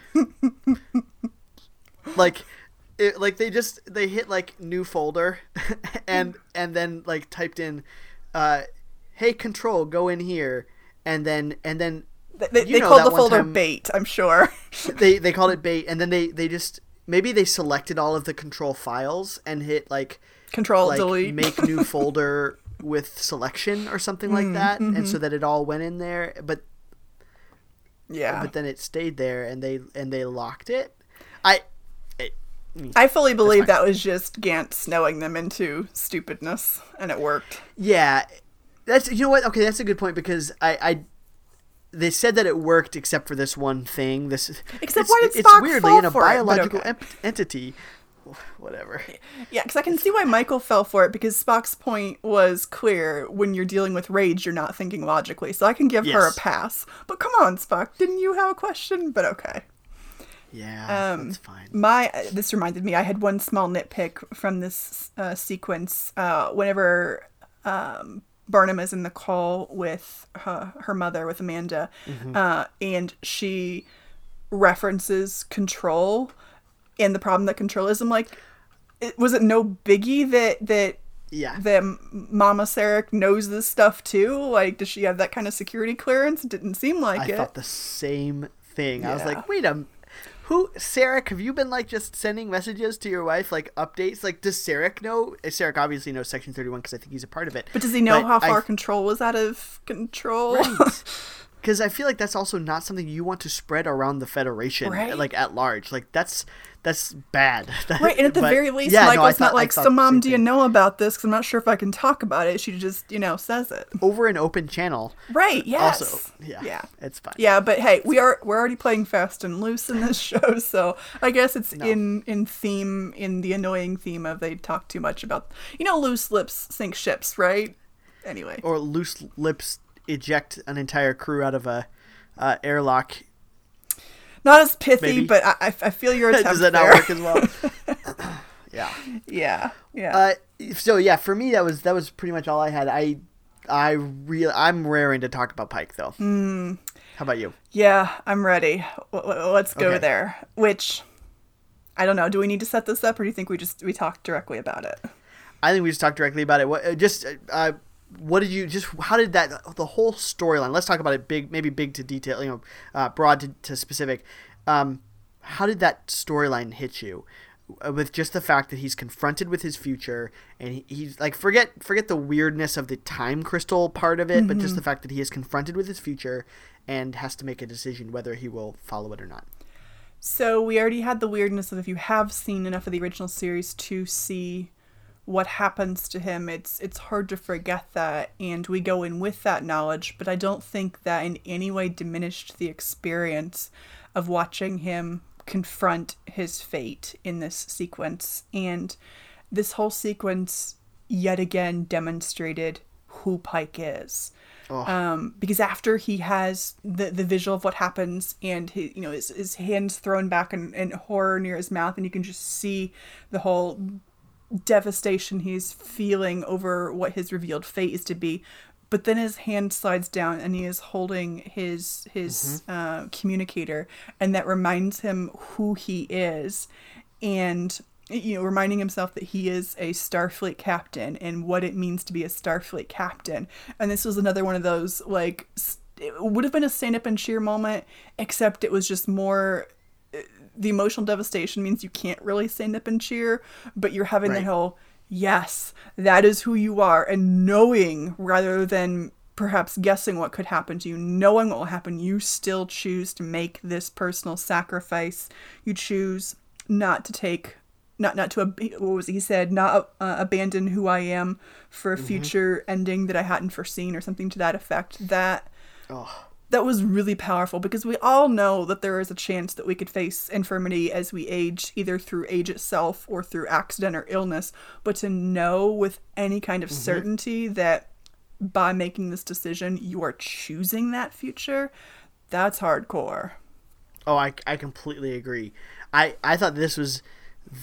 like, it, like they just they hit like new folder, and and then like typed in, uh, "Hey, control, go in here," and then and then They, they, called the folder time- bait, I'm sure. they they called it bait and then they they just maybe they selected all of the control files and hit like Control like delete. make new folder with selection or something like mm, that and so mm-hmm. that it all went in there but yeah. but then it stayed there and they and they locked it i it, I fully believe that was just Gant's snowing them into stupidness, and it worked. yeah that's you know what okay that's a good point because i i they said that it worked except for this one thing this Except it's, why did it's Spock weirdly fall in a? Biological okay. ep- entity whatever Yeah, because I can see why Michael fell for it because Spock's point was clear when you're dealing with rage, you're not thinking logically. So I can give her a pass. But come on, Spock, didn't you have a question? But okay. yeah Um, that's fine My uh, this reminded me. I had one small nitpick from this uh, sequence. Uh, whenever um, Burnham is in the call with her, her mother, with Amanda, uh, and she references control and the problem that control is. I'm like, it, was it no biggie that that Yeah. that Mama Sarek knows this stuff too? Like, does she have that kind of security clearance? It didn't seem like I it. I thought the same thing. I was like, wait a who Sarek, have you been like just sending messages to your wife like updates? Like does Sarek know? uh, Sarek obviously knows section 31 because I think he's a part of it. but does he know but how I- far control was out of control? Right. Because I feel like that's also not something you want to spread around the Federation, Right. like at large. Like that's that's bad. That- Right, and at the but- very least, yeah, no, Michael's thought- not like, so mom, do you know about this? Because I'm not sure if I can talk about it. She just, you know, says it. over an open channel. Right, yes. Also, yeah, Yeah. it's fine. Yeah, but hey, we are we're already playing fast and loose in this show, so I guess it's in in theme in the annoying theme of they talk too much about you know loose lips sink ships, right? Anyway, Or loose lips eject an entire crew out of a uh, airlock. not as pithy, Maybe. but I, I feel your attempt Does that not work as well? yeah. yeah, yeah. Uh, so yeah, for me that was that was pretty much all I had. I I real I'm raring to talk about Pike though. Hmm. How about you? Yeah, I'm ready. W- Let's go Okay. there. Which I don't know. Do we need to set this up, or do you think we just we talk directly about it? I think we just talked directly about it. What uh, just uh, what did you just how did that the whole storyline? Let's talk about it big, maybe big to detail, you know, uh, broad to, to specific. Um, how did that storyline hit you? Uh, With just the fact that he's confronted with his future, and he, he's like forget forget the weirdness of the time crystal part of it, but just the fact that he is confronted with his future and has to make a decision whether he will follow it or not. So we already had the weirdness of if you have seen enough of the original series to see what happens to him, it's it's hard to forget that and we go in with that knowledge, but I don't think that in any way diminished the experience of watching him confront his fate in this sequence. And this whole sequence yet again demonstrated who Pike is. Um, because after he has the the visual of what happens and he, you know his, his hands thrown back in, in horror near his mouth and you can just see the whole devastation he's feeling over what his revealed fate is to be. But then his hand slides down and he is holding his his uh, communicator and that reminds him who he is and you know reminding himself that he is a starfleet captain and what it means to be a starfleet captain. And this was another one of those like s- it would have been a stand up and cheer moment except it was just more the emotional devastation means you can't really stand up and cheer but you're having Right. the whole yes that is who you are and knowing rather than perhaps guessing what could happen to you knowing what will happen you still choose to make this personal sacrifice. You choose not to take not not to ab- what was it he said? Not uh, abandon who I am for a future ending that I hadn't foreseen or something to that effect. That Oh, that was really powerful because we all know that there is a chance that we could face infirmity as we age, either through age itself or through accident or illness. But to know with any kind of certainty that by making this decision, you are choosing that future, that's hardcore. oh, I, I completely agree. I, I thought this was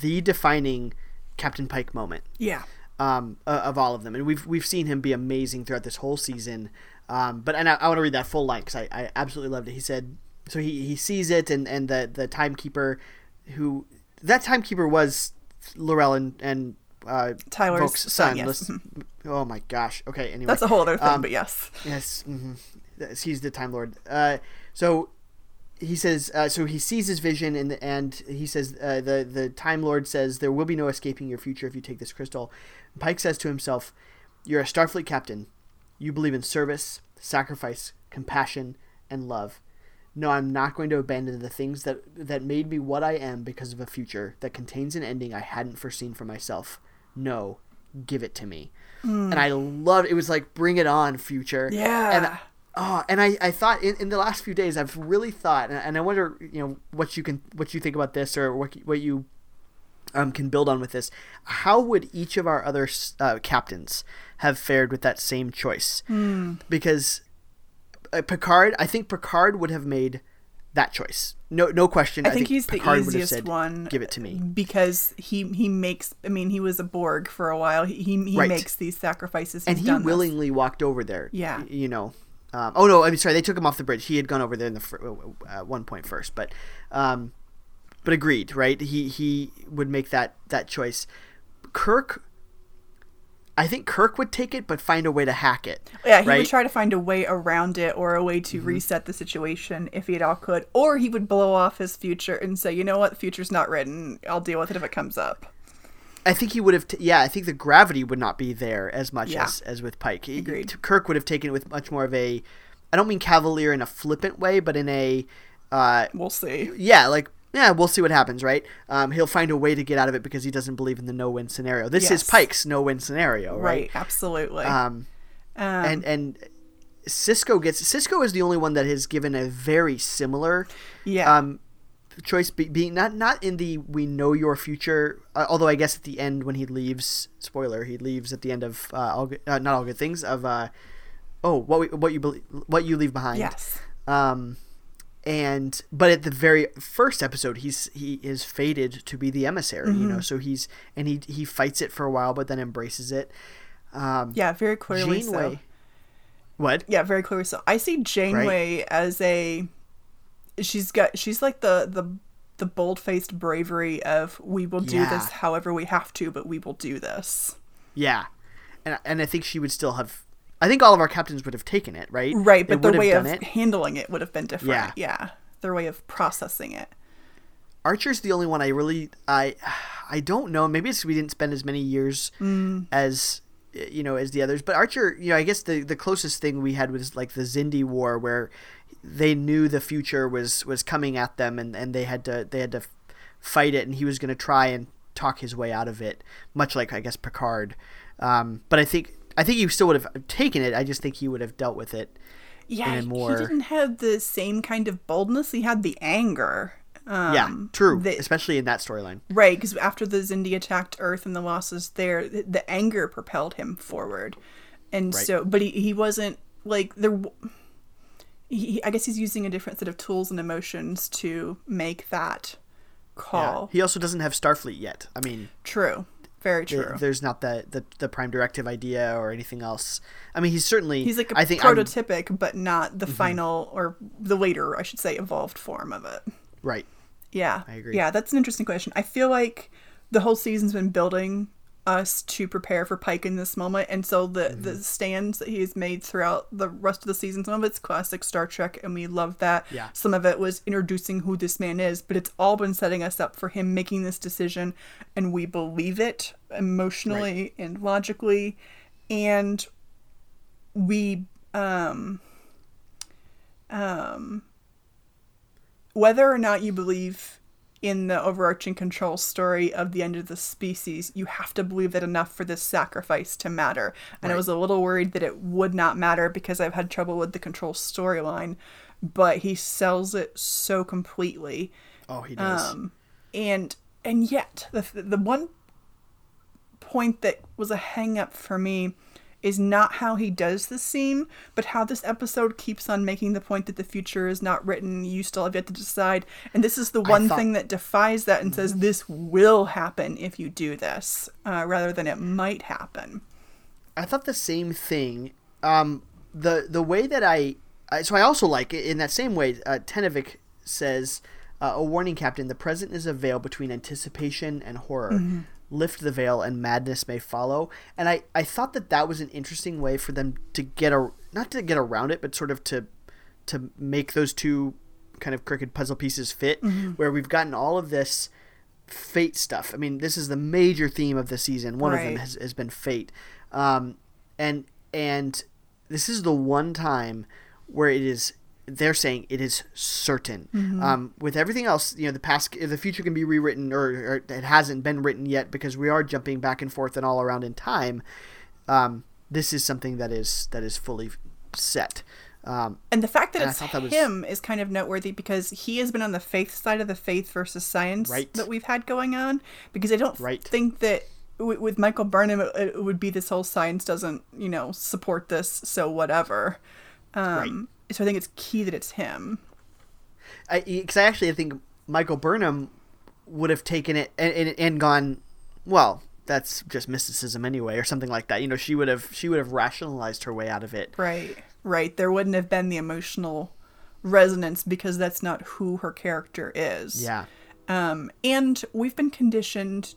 the defining Captain Pike moment. Yeah. um, of all of them, and we've we've seen him be amazing throughout this whole season. Um, but and I, I want to read that full line because I, I absolutely loved it. He said, so he, he sees it, and, and the the timekeeper, who that timekeeper was L'Rell and and uh, Tyler's Voq's son, son. yes. Oh my gosh. Okay. Anyway, That's a whole other thing, Um, but yes. Yes, hmm he's the Time Lord. Uh, so he says, uh, so he sees his vision, and and he says, uh, the the Time Lord says, there will be no escaping your future if you take this crystal. Pike says to himself, "You're a Starfleet captain. You believe in service, sacrifice, compassion, and love. No, I'm not going to abandon the things that that made me what I am because of a future that contains an ending I hadn't foreseen for myself. No, give it to me." And I loved it was like bring it on future. Yeah. And oh, and I, I thought in, in the last few days I've really thought and, and I wonder you know what you can what you think about this or what what you um, can build on with this. How would each of our other uh, captains have fared with that same choice? Because uh, Picard, I think Picard would have made that choice. No, no question. I think he's the Picard have easiest said, one. Give it to me. because he he makes. I mean, he was a Borg for a while. He he, he Right. makes these sacrifices, and he done this. willingly walked over there. Yeah. you know. Um, oh no, I'm sorry. They took him off the bridge. He had gone over there in the fir- uh, one point first, but um, but agreed, right? He he would make that that choice. Kirk, I think Kirk would take it, but find a way to hack it. Yeah, he right? would try to find a way around it or a way to Mm-hmm. reset the situation if he at all could. Or he would blow off his future and say, you know what, the future's not written. I'll deal with it if it comes up. I think he would have. T- yeah, I think the gravity would not be there as much Yeah. as as with Pike. He- Agreed. Kirk would have taken it with much more of a. I don't mean cavalier in a flippant way, but in a. Uh, We'll see. yeah, like yeah, we'll see what happens, right? Um, he'll find a way to get out of it because he doesn't believe in the no-win scenario. This Yes. is Pike's no-win scenario, Right, right? absolutely. Um, Um, and and Sisko gets Sisko is the only one that has given a very similar yeah. um, choice be, being not not in the we know your future. Uh, although I guess at the end when he leaves, spoiler, he leaves at the end of uh, all good, uh, not all good things of uh, oh what we, what you believe what you leave behind. yes. Um, and but at the very first episode, he's he is fated to be the emissary. You Mm-hmm. know, so he's and he he fights it for a while, but then embraces it. Um, Yeah, very clearly so. What? Yeah, very clearly so. I see Janeway as a she's got she's like the the the bold-faced bravery of we will do Yeah. this however we have to, but we will do this. Yeah, and and I think she would still have. I think all of our captains would have taken it, right? Right, but their way of it. handling it would have been different. Yeah. Yeah. Their way of processing it. Archer's the only one I really I I don't know. Maybe it's we didn't spend as many years Mm. as you know as the others. But Archer, you know, I guess the the closest thing we had was like the Xindi War, where they knew the future was was coming at them, and and they had to they had to fight it, and he was going to try and talk his way out of it, much like I guess Picard. Um, but I think I think he still would have taken it. I just think he would have dealt with it. Yeah, in a he- more- he didn't have the same kind of boldness. He had the anger. Um, yeah, true, the- especially in that storyline. Right, because after the Xindi attacked Earth and the losses there, the, the anger propelled him forward, and Right. so, but he, he wasn't like there. He, I guess he's using a different set of tools and emotions to make that Yeah. call. He also doesn't have Starfleet yet. I mean, True, very There- true. There's not the, the the prime directive idea or anything else. I mean, he's certainly. He's like a I think I'm- Mm-hmm. prototypic, but not the final or the later, I should say, evolved form of it. right. Yeah. I agree. Yeah, that's an interesting question. I feel like the whole season's been building us to prepare for Pike in this moment, and so the Mm-hmm. the stands that he has made throughout the rest of the season, some of it's classic Star Trek, and we love that. Yeah. Some of it was introducing who this man is, but it's all been setting us up for him making this decision, and we believe it emotionally and logically, and we um um whether or not you believe in the overarching control story of the end of the species, you have to believe that enough for this sacrifice to matter. And I was a little worried that it would not matter because I've had trouble with the control storyline, but he sells it so completely. Oh, he does. Um, and and yet the the one point that was a hang up for me is not how he does the scene, but how this episode keeps on making the point that the future is not written. You still have yet to decide. And this is the one thought- thing that defies that and says this will happen if you do this, uh, rather than it might happen. I thought the same thing. Um, the the way that I, I so I also like it in that same way. Uh, says, uh, "A warning, Captain. The present is a veil between anticipation and horror. Lift the veil, and madness may follow." And I I thought that that was an interesting way for them to get a not to get around it, but sort of to to make those two kind of crooked puzzle pieces fit. Where we've gotten all of this fate stuff. I mean, this is the major theme of the season. One of them has, has been fate, um, and and this is the one time where it is. They're saying it is certain. Um, with everything else, you know, the past, the future can be rewritten, or, or it hasn't been written yet because we are jumping back and forth and all around in time. Um, this is something that is that is fully set. Um, And the fact that it's that was- him is kind of noteworthy because he has been on the faith side of the faith versus science Right. that we've had going on. Because I don't Right. think that w- with Michael Burnham, it, it would be this whole science doesn't, you know, support this, so whatever. Um, So I think it's key that it's him. Because I actually I think Michael Burnham would have taken it and, and, and gone, well, that's just mysticism anyway, or something like that. You know, she would have she would have rationalized her way out of it. Right. Right. There wouldn't have been the emotional resonance because that's not who her character is. Yeah, Um, and we've been conditioned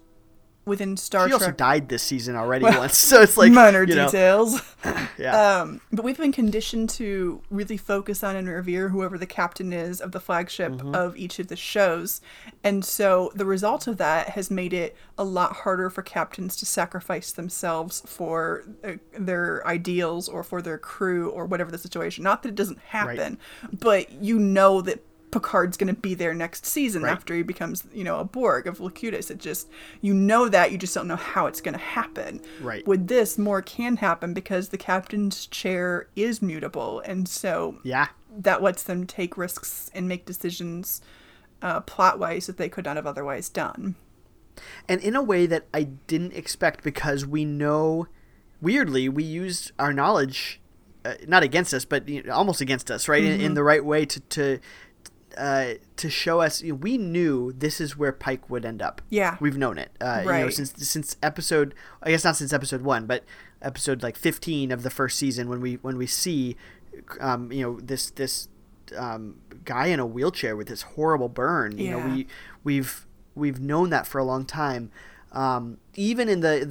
within Star Trek. She also Trek. died this season already once, so it's like minor you know, details. Yeah, Um, but we've been conditioned to really focus on and revere whoever the captain is of the flagship Mm-hmm. of each of the shows. And so the result of that has made it a lot harder for captains to sacrifice themselves for uh, their ideals or for their crew or whatever the situation. Not that it doesn't happen, but you know that Picard's going to be there next season Right. after he becomes, you know, a Borg of Locutus. It just, you know that, you just don't know how it's going to happen. Right. With this, more can happen because the captain's chair is mutable. And so yeah, that lets them take risks and make decisions uh, plot wise that they could not have otherwise done. and in a way that I didn't expect because we know, weirdly, we used our knowledge, uh, not against us, but you know, almost against us, right, in, in Mm-hmm. the right way to to. Uh, to show us, you know, we knew this is where Pike would end up. Yeah. we've known it. Uh, You know, Right. since since episode, I guess not since episode one, but episode like fifteen of the first season when we when we see, um, you know, this this um, guy in a wheelchair with this horrible burn. You know, we we've we've known that for a long time. Um, even in the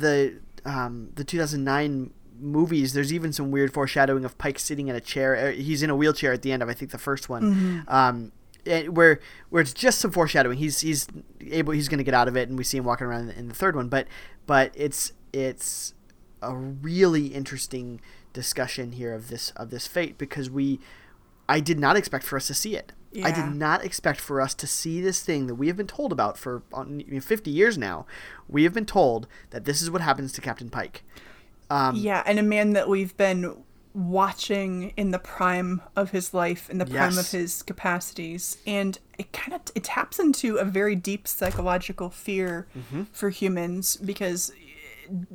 the um, the 2009 movies, there's even some weird foreshadowing of Pike sitting in a chair. Uh, He's in a wheelchair at the end of I think the first one. Um, and where where it's just some foreshadowing. He's he's able he's going to get out of it, and we see him walking around in the, in the third one. But but it's it's a really interesting discussion here of this of this fate because we I did not expect for us to see it. I did not expect for us to see this thing that we have been told about for on, you know, 50 years now. We have been told that this is what happens to Captain Pike. Um, yeah, and a man that we've been watching in the prime of his life, in the prime of his capacities, and it kind of it taps into a very deep psychological fear for humans because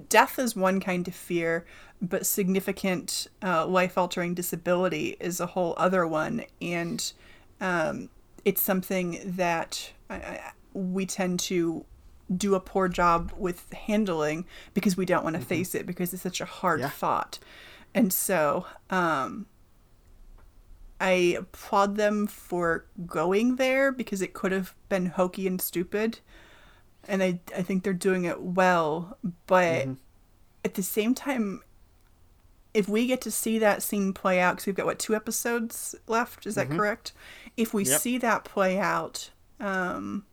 death is one kind of fear, but significant uh, life altering disability is a whole other one, and um, it's something that I, I, we tend to do a poor job with handling because we don't want to face it because it's such a hard Yeah. thought. And so, um, I applaud them for going there because it could have been hokey and stupid. And I, I think they're doing it well. But at the same time, if we get to see that scene play out, because we've got, what, two episodes left? Is that correct? If we Yep. see that play out, um,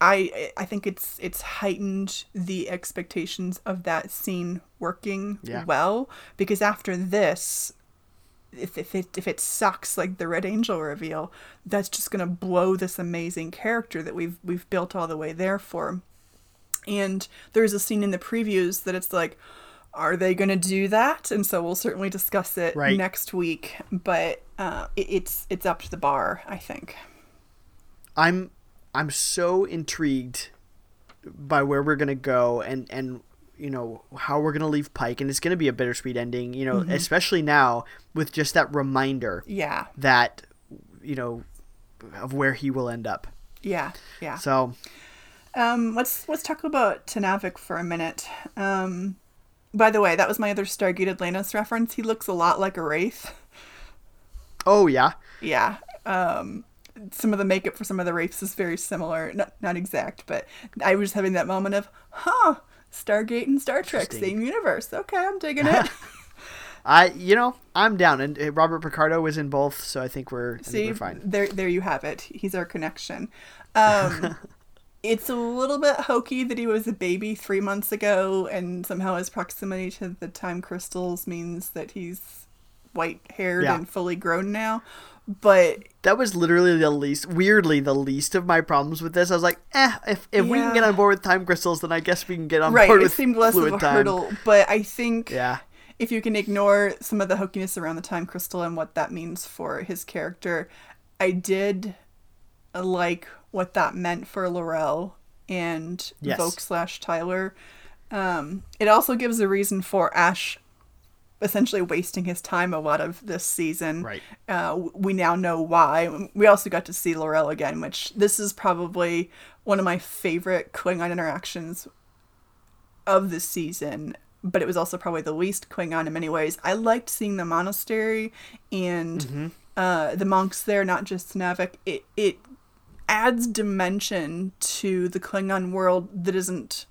I I think it's it's heightened the expectations of that scene working Yeah. well because after this if, if it if it sucks like the Red Angel reveal, that's just gonna blow this amazing character that we've we've built all the way there for. And there's a scene in the previews that it's like, are they gonna do that? And so we'll certainly discuss it Right. next week. But uh, it, it's it's up to the bar, I think. I'm I'm so intrigued by where we're gonna go and and you know how we're gonna leave Pike, and it's gonna be a bittersweet ending. You know, especially now with just that reminder Yeah, that you know of where he will end up. yeah, yeah. So Um, let's let's talk about Tenavik for a minute. Um, by the way, that was my other Stargate Atlantis reference. He looks a lot like a wraith. oh yeah, Yeah. Um, some of the makeup for some of the wraiths is very similar. Not not exact, but I was having that moment of, huh, Stargate and Star Trek, same universe. Okay, I'm digging it. I you know I'm down, and uh, Robert Picardo was in both, so I think we're I think we're fine. there there you have it. He's our connection. Um, it's a little bit hokey that he was a baby three months ago, and somehow his proximity to the time crystals means that he's white haired Yeah. and fully grown now. But That was literally the least, weirdly, the least of my problems with this. I was like, eh, if, if we can get on board with time crystals, then I guess we can get on right, board it with seemed less of a time. hurdle. But I think Yeah, if you can ignore some of the hokiness around the time crystal and what that means for his character, I did like what that meant for L'Rell and Yes. Voq slash Tyler. Um, it also gives a reason for Ash essentially wasting his time a lot of this season. Right. Uh, we now know why. We also got to see L'Rell again, which this is probably one of my favorite Klingon interactions of the season, but it was also probably the least Klingon in many ways. I liked seeing the monastery and uh, the monks there, not just Navik. It it adds dimension to the Klingon world that isn't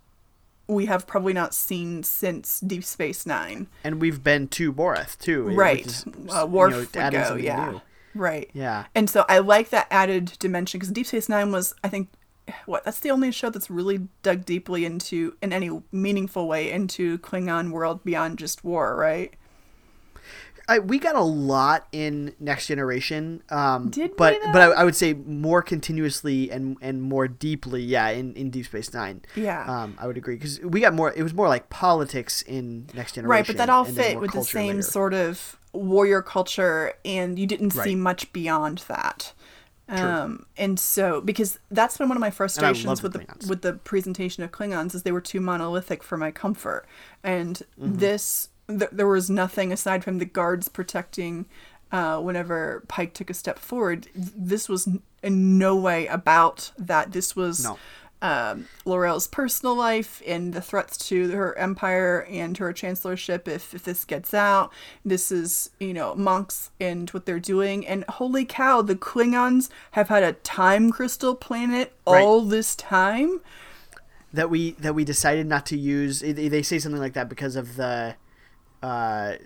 we have probably not seen since Deep Space Nine. And we've been to Boreth too, Right. is, Uh, you know, go, yeah. new. Right. Yeah. And so I like that added dimension because Deep Space Nine was, I think, what that's the only show that's really dug deeply into, in any meaningful way, into Klingon world beyond just war, right? I, we got a lot in Next Generation, um, Did we, but but I, I would say more continuously and and more deeply, yeah, in, in Deep Space Nine. Yeah. um, I would agree because we got more. It was more like politics in Next Generation, Right, but that all fit with the same later. sort of warrior culture, and you didn't see much beyond that. Um, and so because that's been one of my frustrations with the Klingons. with the presentation of Klingons is they were too monolithic for my comfort, and Mm-hmm. this th- there was nothing aside from the guards protecting. Uh, whenever Pike took a step forward, this was in no way about that. This was No. um, L'Rell's personal life and the threats to her empire and her chancellorship if, if this gets out. This is, you know, monks and what they're doing. And holy cow, the Klingons have had a time crystal planet all this time. that we that we decided not to use. They say something like that because of the, uh,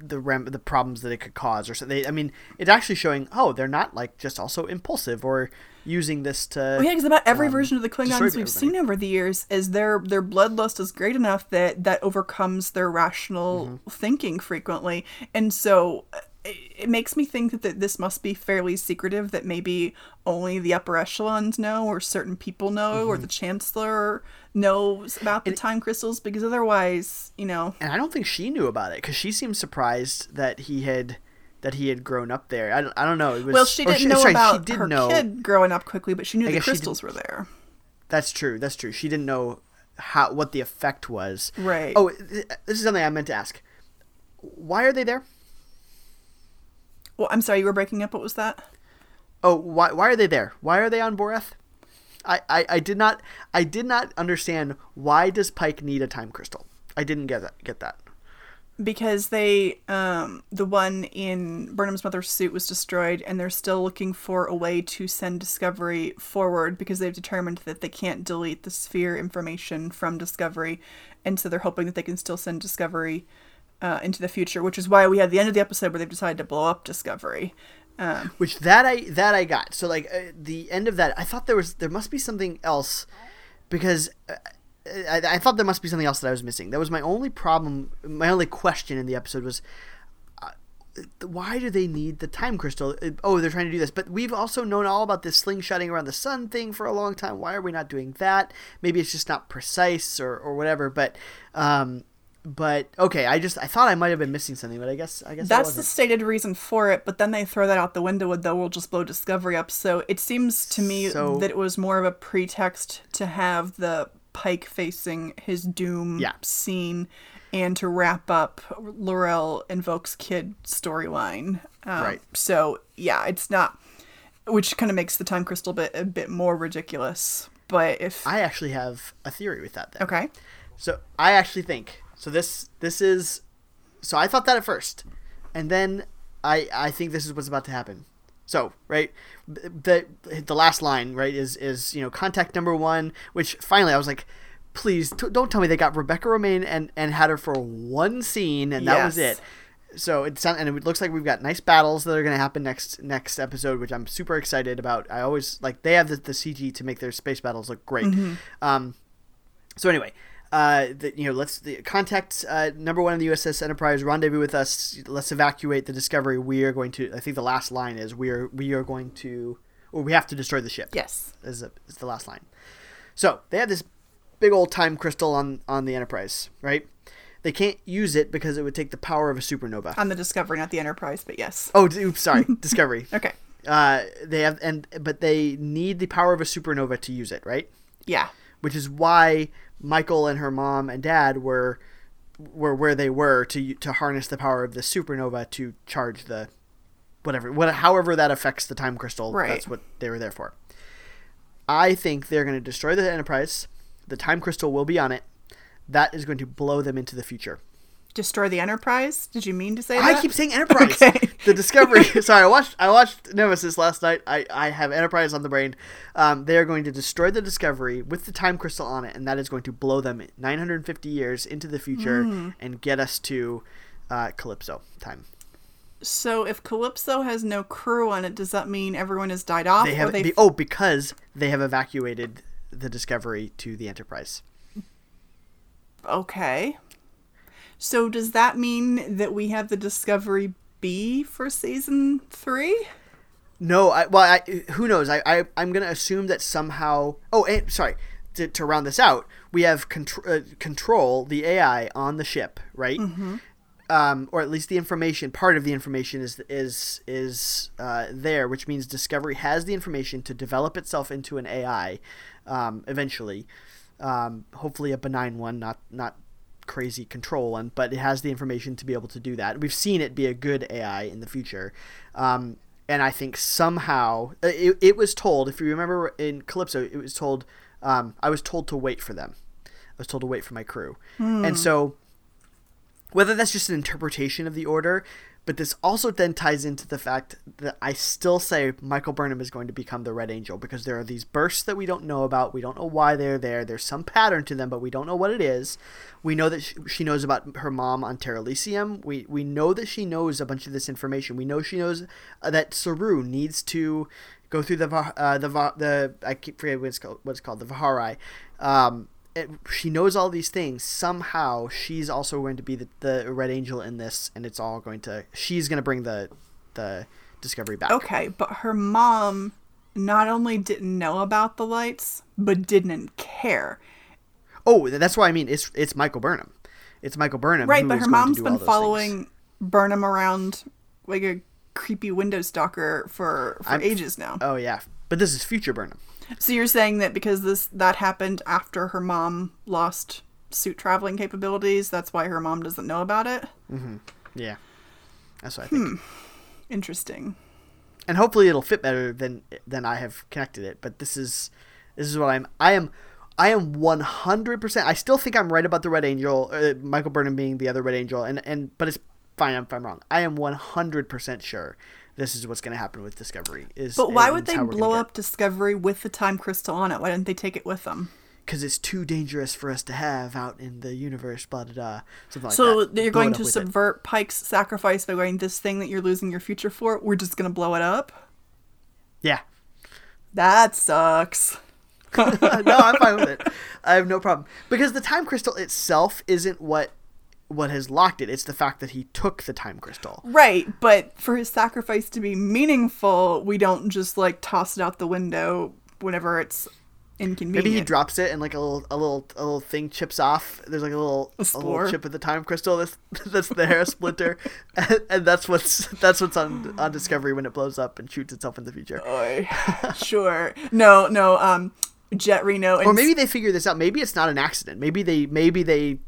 the rem- the problems that it could cause, or so. They, I mean, it's actually showing. Oh, they're not like just also impulsive or using this to. Well, yeah, because about every um, version of the Klingons we've seen over the years is their their bloodlust is great enough that that overcomes their rational Mm-hmm. thinking frequently, and so it, makes me think that, this must be fairly secretive. That maybe only the upper echelons know, or certain people know, Mm-hmm. or the chancellor knows about the time crystals, because otherwise, you know, and I don't think she knew about it because she seemed surprised that he had that he had grown up there. I don't, I don't know. It was well, she didn't know sorry, about did her know. kid growing up quickly, but she knew the crystals were there. That's true. That's true. She didn't know how what the effect was. Right. Oh, this is something I meant to ask. Why are they there? Well, I'm sorry, you were breaking up. What was that? Oh, why why are they there? Why are they on Boreth? I, I, I did not I did not understand why does Pike need a time crystal? I didn't get that get that. because they um the one in Burnham's mother's suit was destroyed and they're still looking for a way to send Discovery forward because they've determined that they can't delete the sphere information from Discovery and so they're hoping that they can still send Discovery uh, into the future which is why we had the end of the episode where they've decided to blow up Discovery um, Which that I that I got. So like uh, the end of that, I thought there was there must be something else because uh, I, I thought there must be something else that I was missing. That was my only problem. My only question in the episode was. uh, Why do they need the time crystal? Uh, Oh, they're trying to do this, but we've also known all about this slingshotting around the sun thing for a long time. Why are we not doing that? Maybe it's just not precise or, or whatever. But, um, but okay, I just I thought I might have been missing something, but I guess I guess that's the stated reason for it but then they throw that out the window with the we'll just blow Discovery up so it seems to me So- that it was more of a pretext to have the Pike facing his doom Yeah. scene and to wrap up L'Rell and Voq's kid storyline. Um, Right. So yeah, it's not, which kind of makes the time crystal bit a bit more ridiculous. But if I actually have a theory with that. Then. okay, So I actually think so. This this is so I thought that at first, and then I I think this is what's about to happen. So right, the the last line right is is you know contact number one, which finally I was like, please t- don't tell me they got Rebecca Romijn and and had her for one scene and that was it. So it's not, and it looks like we've got nice battles that are going to happen next next episode, which I'm super excited about. I always like they have the, the CG to make their space battles look great. Um, so anyway, uh, you know, let's the, contact uh, number one in the USS Enterprise. Rendezvous with us. Let's evacuate the Discovery. We are going to. I think the last line is we are we are going to, or we have to destroy the ship. yes, is, a, is the last line. So they have this big old time crystal on on the Enterprise, right? They can't use it because it would take the power of a supernova. on the Discovery, not the Enterprise, but yes. Oh, oops, sorry, Discovery. Okay, Uh, they have and but they need the power of a supernova to use it, right? yeah, which is why Michael and her mom and dad were were where they were to to harness the power of the supernova to charge the whatever what however that affects the time crystal. Right. That's what they were there for. I think they're going to destroy the Enterprise. The time crystal will be on it. That is going to blow them into the future. Destroy the Enterprise? Did you mean to say I keep saying Enterprise. Okay. The Discovery. sorry, I watched I watched Nemesis last night. I, I have Enterprise on the brain. Um, they are going to destroy the Discovery with the time crystal on it, and that is going to blow them 950 years into the future Hmm. and get us to uh, Calypso time. So if Calypso has no crew on it, does that mean everyone has died off? They have they be, oh because they have evacuated the Discovery to the Enterprise. Okay. So does that mean that we have the Discovery B for season three? No, I well, I, who knows? I, I I'm gonna assume that somehow. Oh, and sorry. To, to round this out, we have contr- uh, control the AI on the ship, right? Um, or at least the information. Part of the information is is is uh, there, which means Discovery has the information to develop itself into an AI um, eventually. Um, hopefully, a benign one, not not crazy control and but it has the information to be able to do that. We've seen it be a good AI in the future. Um, and I think somehow uh, it, it was told, if you remember in Calypso, it was told, um, I was told to wait for them. I was told to wait for my crew. And so, whether that's just an interpretation of the order, but this also then ties into the fact that I still say Michael Burnham is going to become the Red Angel because there are these bursts that we don't know about. We don't know why they're there. There's some pattern to them, but we don't know what it is. We know that she, knows about her mom on Terralysium. We we know that she knows a bunch of this information. We know she knows uh, that Saru needs to go through the uh, the the I keep forgetting what it's called. What it's called the Vahar'ai. Um, it, she knows all these things. Somehow, she's also going to be the, the Red Angel in this, and it's all going to. She's going to bring the the Discovery back. Okay, but her mom not only didn't know about the lights, but didn't care. Oh, that's why I mean it's it's Michael Burnham. It's Michael Burnham. Right, but her mom's been following things. Burnham around like a creepy window stalker for, for I'm- ages now. Oh yeah, but this is future Burnham. So you're saying that because this that happened after her mom lost suit traveling capabilities, that's why her mom doesn't know about it? Yeah, that's what I think. Hmm. Interesting. and hopefully it'll fit better than than I have connected it. But this is this is what I'm. I am. I am one hundred percent. I still think I'm right about the Red Angel, uh, Michael Burnham being the other Red Angel, and and but it's fine if I'm wrong. I am one hundred percent sure this is what's going to happen with Discovery. Is But why would they blow up Discovery with the time crystal on it? Why didn't they take it with them? because it's too dangerous for us to have out in the universe, blah blah blah, something like so that. you're Blow going to with it. subvert Pike's sacrifice by going this thing that you're losing your future for. We're just gonna blow it up. Yeah. That sucks. no, I'm fine with it. I have no problem because the time crystal itself isn't what what has locked it. It's the fact that he took the time crystal. Right, but for his sacrifice to be meaningful, we don't just like toss it out the window whenever it's inconvenient. Maybe he drops it and like a little a little a little thing chips off. There's like a little A a, little chip of the time crystal that's that's there, a splinter, and, and that's what's that's what's on on Discovery when it blows up and shoots itself in the future. Sure. No, no. Um, Jett Reno. And Or maybe they figure this out. Maybe it's not an accident. Maybe they maybe they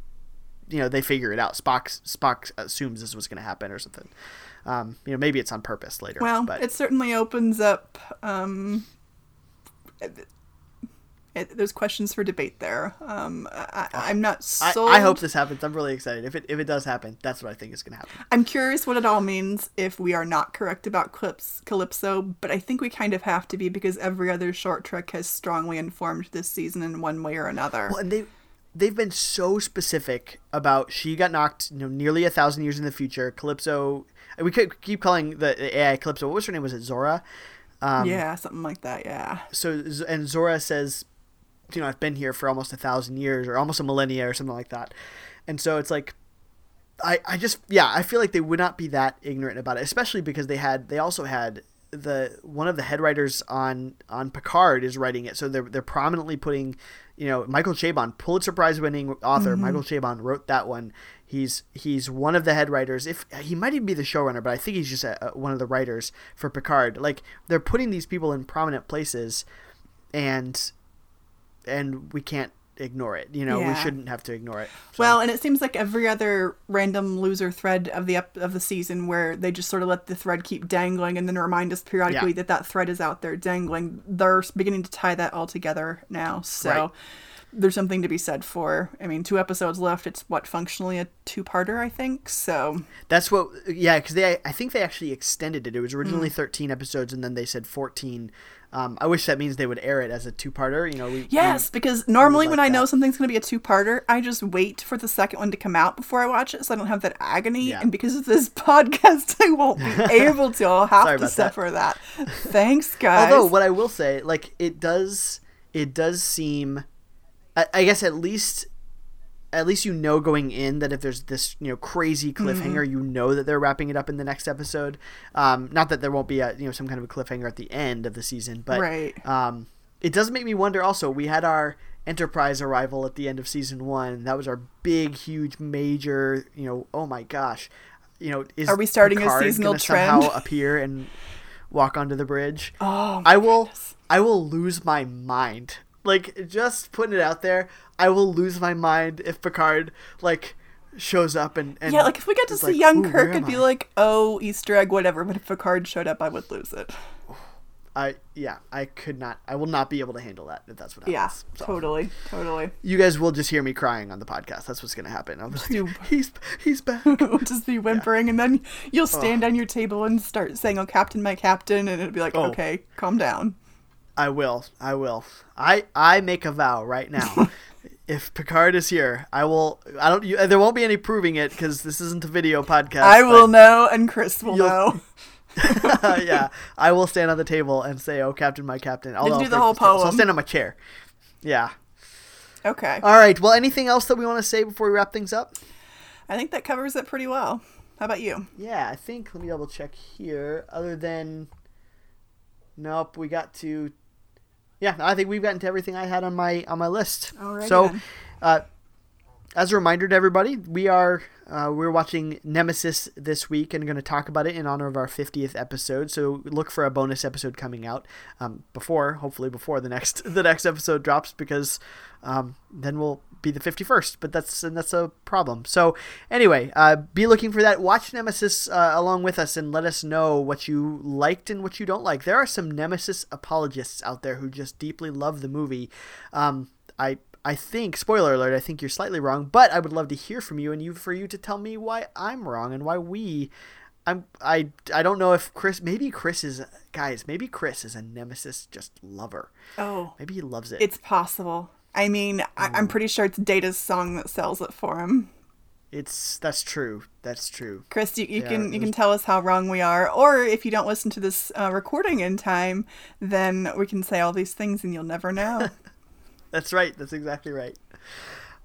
you know they figure it out. Spock Spock assumes this was going to happen or something. Um, you know, maybe it's on purpose later. Well, but it certainly opens up. Um, it, it, there's questions for debate there. Um, I, I'm not I, so. I hope this happens. I'm really excited. If it if it does happen, that's what I think is going to happen. I'm curious what it all means if we are not correct about Clips Calypso, but I think we kind of have to be because every other short trek has strongly informed this season in one way or another. Well, and they they've been so specific about she got knocked you know nearly a thousand years in the future. Calypso, we could keep calling the AI Calypso. What was her name? Was it Zora? Um, yeah, something like that. Yeah. So and Zora says, you know, I've been here for almost a thousand years or almost a millennia or something like that. And so it's like. I, I just yeah I feel like they would not be that ignorant about it especially because they had they also had the one of the head writers on on Picard is writing it so they're they're prominently putting you know Michael Chabon Pulitzer Prize winning author mm-hmm. Michael Chabon wrote that one. He's he's one of the head writers. If he might even be the showrunner but I think he's just a, a- one of the writers for Picard. Like they're putting these people in prominent places and and we can't ignore it you know we shouldn't have to ignore it So- Well, and it seems like every other random loser thread of the ep- of the season where they just sort of let the thread keep dangling and then remind us periodically Yeah. that that thread is out there dangling. They're beginning to tie that all together now. So Right. there's something to be said for. I mean, two episodes left. It's what functionally a two-parter, I think. So That's what, yeah, because they, I think they actually extended it. It was originally Mm. 13 episodes, and then they said 14. Um, I wish that means they would air it as a two-parter. You know, we, yes, because normally like when I know something's going to be a two-parter, I just wait for the second one to come out before I watch it, so I don't have that agony. Yeah. And because of this podcast, I won't be able to. I'll have to about that. suffer that. Thanks, guys. Although what I will say, like it does, it does seem, I, I guess at least, at least you know going in that if there's this you know crazy cliffhanger, Mm-hmm. you know that they're wrapping it up in the next episode. Um, not that there won't be a you know some kind of a cliffhanger at the end of the season, but Right. um, it does make me wonder. Also, we had our Enterprise arrival at the end of season one. That was our big, huge, major. You know, oh my gosh. You know, is Are we starting a Picard seasonal gonna trend? Somehow appear and walk onto the bridge. oh, I will I will lose my mind. Like just putting it out there, I will lose my mind if Picard like shows up and, and yeah, like if we got to see like, young Kirk, it'd be I?" like, oh, Easter egg, whatever. But if Picard showed up, I would lose it. I yeah, I could not I will not be able to handle that if that's what happens. Yeah, So, totally, totally. You guys will just hear me crying on the podcast. That's what's gonna happen. I'm just like, he's he's back. Just be whimpering, and then you'll stand on your table and start saying, "Oh, Captain, my Captain," and it'll be like, Oh. "Okay, calm down." I will. I will. I I make a vow right now. if Picard is here, I will. I don't. You, there won't be any proving it because this isn't a video podcast. I will know, and Chris will know. yeah, I will stand on the table and say, "Oh, Captain, my Captain." Although do I'll do the whole break So I'll poem. stand on my chair. Yeah. Okay, All right. Well, anything else that we want to say before we wrap things up? I think that covers it pretty well. How about you? Yeah, I think. Let me double check here. Other than, nope, we got to. Yeah, I think we've gotten to everything I had on my on my list. Alrighty so, then. uh, as a reminder to everybody, we are uh, we're watching Nemesis this week and going to talk about it in honor of our 50th episode. So look for a bonus episode coming out um, before, hopefully before the next the next episode drops, because um, then we'll be the 51st. But that's and that's a problem. So anyway, uh, be looking for that. Watch Nemesis uh, along with us and let us know what you liked and what you don't like. There are some Nemesis apologists out there who just deeply love the movie. Um, I I think spoiler alert, I think you're slightly wrong, but I would love to hear from you and you for you to tell me why I'm wrong and why we I'm I I don't know if Chris maybe Chris is guys, maybe Chris is a Nemesis just lover. Oh, Maybe he loves it. it's possible. I mean, I, Mm. I'm pretty sure it's Data's song that sells it for him. It's that's true. That's true. Chris, you, you Yeah, can you was- can tell us how wrong we are, or if you don't listen to this uh, recording in time, then we can say all these things and you'll never know. That's right. That's exactly right.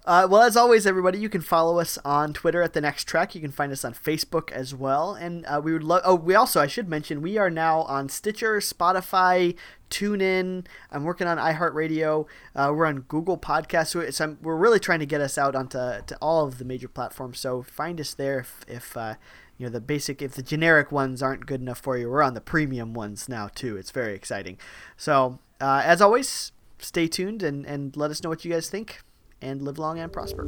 Uh, well, as always, everybody, you can follow us on Twitter at the Next Track. You can find us on Facebook as well, and uh, we would love. Oh, we also I should mention we are now on Stitcher, Spotify, TuneIn. I'm working on iHeartRadio. Uh, we're on Google Podcasts. So um, we're really trying to get us out onto to all of the major platforms. So find us there if, if uh, you know the basic if the generic ones aren't good enough for you. We're on the premium ones now too. It's very exciting. So uh, as always, stay tuned and, and let us know what you guys think and live long and prosper.